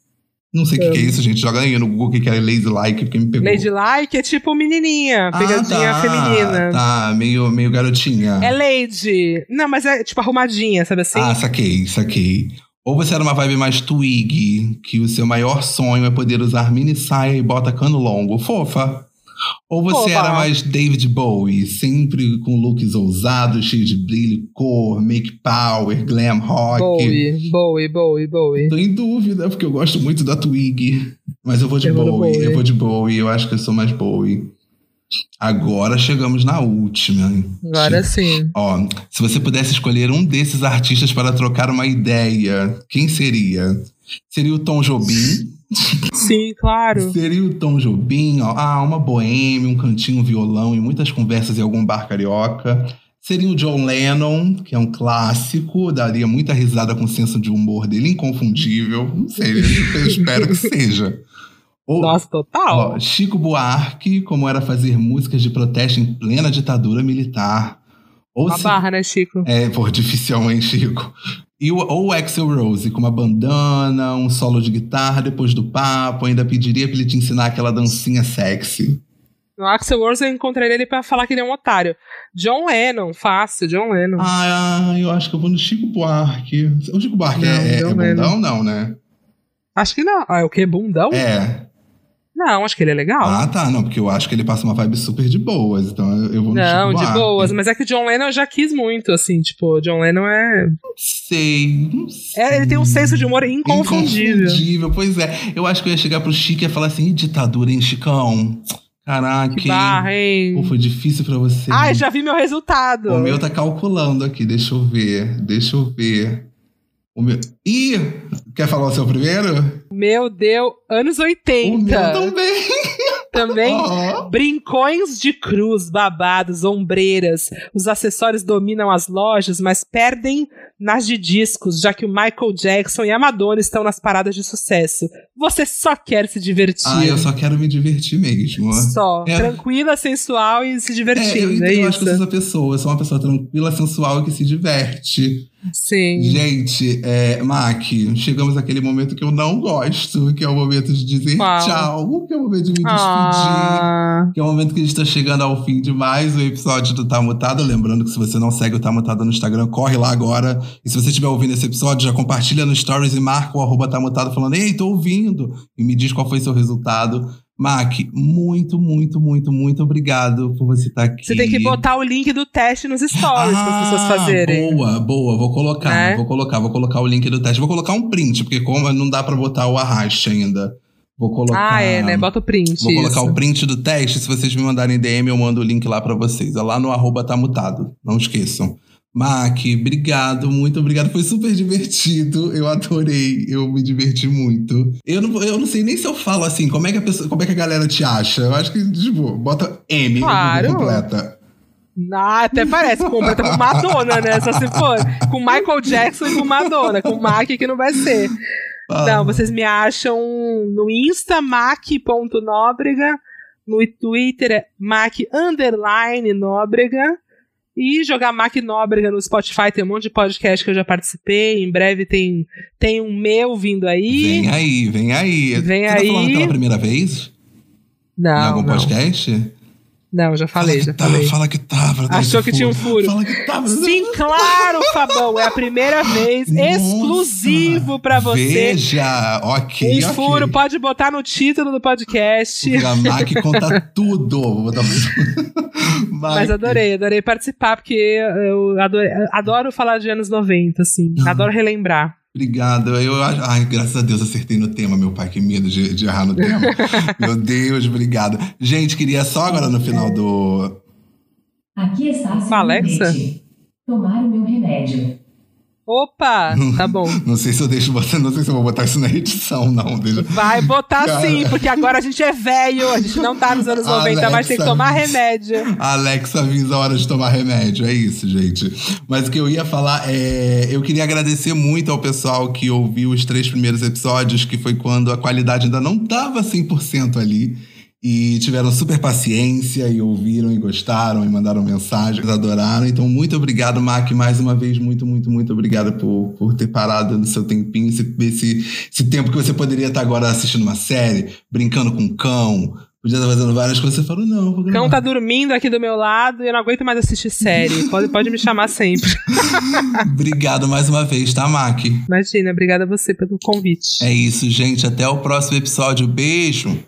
Não sei o que, que, é isso, gente. Joga aí no Google o que, que é Ladylike, porque me pegou. Ladylike é tipo menininha, ah, pegadinha tá, feminina. Tá, meio, meio garotinha. É lady. Não, mas é tipo arrumadinha, sabe assim? Ah, saquei, saquei. Ou você era uma vibe mais twig, que o seu maior sonho é poder usar mini saia e bota cano longo. Fofa. Ou você era mais David Bowie, sempre com looks ousados, cheios de brilho, cor, make power, glam rock? Bowie, Bowie, Bowie, Bowie. Tô em dúvida, porque eu gosto muito da Twig. Mas eu vou de eu Bowie, Bowie, eu vou de Bowie, eu acho que eu sou mais Bowie. Agora chegamos na última. Agora sim. Ó, se você pudesse escolher um desses artistas para trocar uma ideia, quem seria? Seria o Tom Jobim? Sim, claro. Seria o Tom Jobim, ó, ah, uma boêmia, um cantinho, um violão e muitas conversas em algum bar carioca. Seria o John Lennon, que é um clássico, daria muita risada com o senso de humor dele, inconfundível. Não sei, eu espero que seja. Ou, Nossa, total. Ó, Chico Buarque, como era fazer músicas de protesto em plena ditadura militar. Ou uma se... barra, né, Chico? É, pô, difícil, hein, Chico? E o, ou o Axel Rose, com uma bandana, um solo de guitarra depois do papo, ainda pediria pra ele te ensinar aquela dancinha sexy. No Axel Rose eu encontrei ele pra falar que ele é um otário. John Lennon, fácil, John Lennon. Ah, eu acho que eu vou no Chico Buarque. O Chico Buarque não, é, é bundão, não, né? Acho que não. Ah, é o que? Bundão? É. Não, acho que ele é legal. Ah, tá. Não, porque eu acho que ele passa uma vibe super de boas. Então eu vou Não, de boas. Mas é que o John Lennon eu já quis muito, assim. Tipo, o John Lennon é. Não sei, não sei. É, ele tem um senso de humor inconfundível. Inconfundível, pois é. Eu acho que eu ia chegar pro Chico e ia falar assim: ditadura, hein, Chicão? Caraca, que barra, hein? Pô, foi difícil pra você. Ai, já vi meu resultado. O meu tá calculando aqui, deixa eu ver. Deixa eu ver. O meu... Ih, quer falar o seu primeiro? Meu Deus, anos 80. O meu também. Também brincões de cruz, babados, ombreiras. Os acessórios dominam as lojas, mas perdem nas de discos, já que o Michael Jackson e a Madonna estão nas paradas de sucesso. Você só quer se divertir. Ah, eu só quero me divertir mesmo. Só. É. Tranquila, sensual e se divertindo. É, eu, é eu acho que eu sou essa pessoa. Eu sou uma pessoa tranquila, sensual e que se diverte. Sim. Gente, é, Mac, chegamos àquele momento que eu não gosto, que é o momento de dizer tchau, que é o momento de me despedir, ah. que é o momento que a gente tá chegando ao fim de mais um episódio do Tá Mutado. Lembrando que se você não segue o Tá Mutado no Instagram, corre lá agora. E se você estiver ouvindo esse episódio, já compartilha no Stories e marca o arroba Tá Mutado falando, ei, tô ouvindo. E me diz qual foi seu resultado. Mac, muito, muito, muito, muito obrigado por você estar aqui. Você tem que botar o link do teste nos stories ah, para as pessoas fazerem. Boa, boa, vou colocar, é? vou colocar, vou colocar o link do teste. Vou colocar um print, porque como não dá para botar o arraste ainda. Vou colocar. Ah, é, né? Bota o print. Vou isso. colocar o print do teste. Se vocês me mandarem DM, eu mando o link lá para vocês. É lá no arroba tá mutado. Não esqueçam. Mac, obrigado, muito obrigado. Foi super divertido. Eu adorei. Eu me diverti muito. Eu não, eu não sei nem se eu falo assim, como é que a pessoa, como é que a galera te acha? Eu acho que, tipo, bota M claro. completa. Ah, até parece, completa com Madonna, né? Só se for. Com Michael Jackson e com Madonna. Com Mac que não vai ser. Ah. Não, vocês me acham no Insta, mac.nóbrega. No Twitter é mac underline nóbrega. E jogar Mac Nóbrega no Spotify, tem um monte de podcast que eu já participei. Em breve tem, tem um meu vindo aí. Vem aí, vem aí. Vem Você aí. tá falando pela primeira vez? Não. Em algum não. podcast? Não, já falei, já tá, falei. Fala que tava. Tá Achou que furo. tinha um furo. Fala que tava. Sim, claro, Fabão. É a primeira vez, Nossa, exclusivo pra você. Veja, ok. Um okay. furo, pode botar no título do podcast. O Mac conta tudo. Mas adorei, adorei participar, porque eu adoro, adoro falar de anos 90, assim. Adoro relembrar. Obrigado. Eu, ai, graças a Deus acertei no tema, meu pai. Que medo de, de errar no tema. meu Deus, obrigado. Gente, queria só agora no final do. Aqui está a Alexa? Tomar o meu remédio. Opa, tá bom. não sei se eu deixo botar, não sei se eu vou botar isso na edição, não. Deixa... Vai botar Cara... sim, porque agora a gente é velho, a gente não tá nos anos 90, Alexa, mas tem que tomar remédio. Alexa avisa a hora de tomar remédio, é isso, gente. Mas o que eu ia falar é. Eu queria agradecer muito ao pessoal que ouviu os três primeiros episódios, que foi quando a qualidade ainda não tava 100% ali. E tiveram super paciência e ouviram e gostaram e mandaram mensagens, adoraram. Então, muito obrigado, Mac, mais uma vez. Muito, muito, muito obrigado por, por ter parado no seu tempinho, esse, esse, esse tempo que você poderia estar agora assistindo uma série, brincando com o cão, podia estar fazendo várias coisas. Você falou, não, vou O cão tá dormindo aqui do meu lado e eu não aguento mais assistir série. pode, pode me chamar sempre. Obrigado mais uma vez, tá, Mac? Imagina, obrigada a você pelo convite. É isso, gente. Até o próximo episódio. Beijo.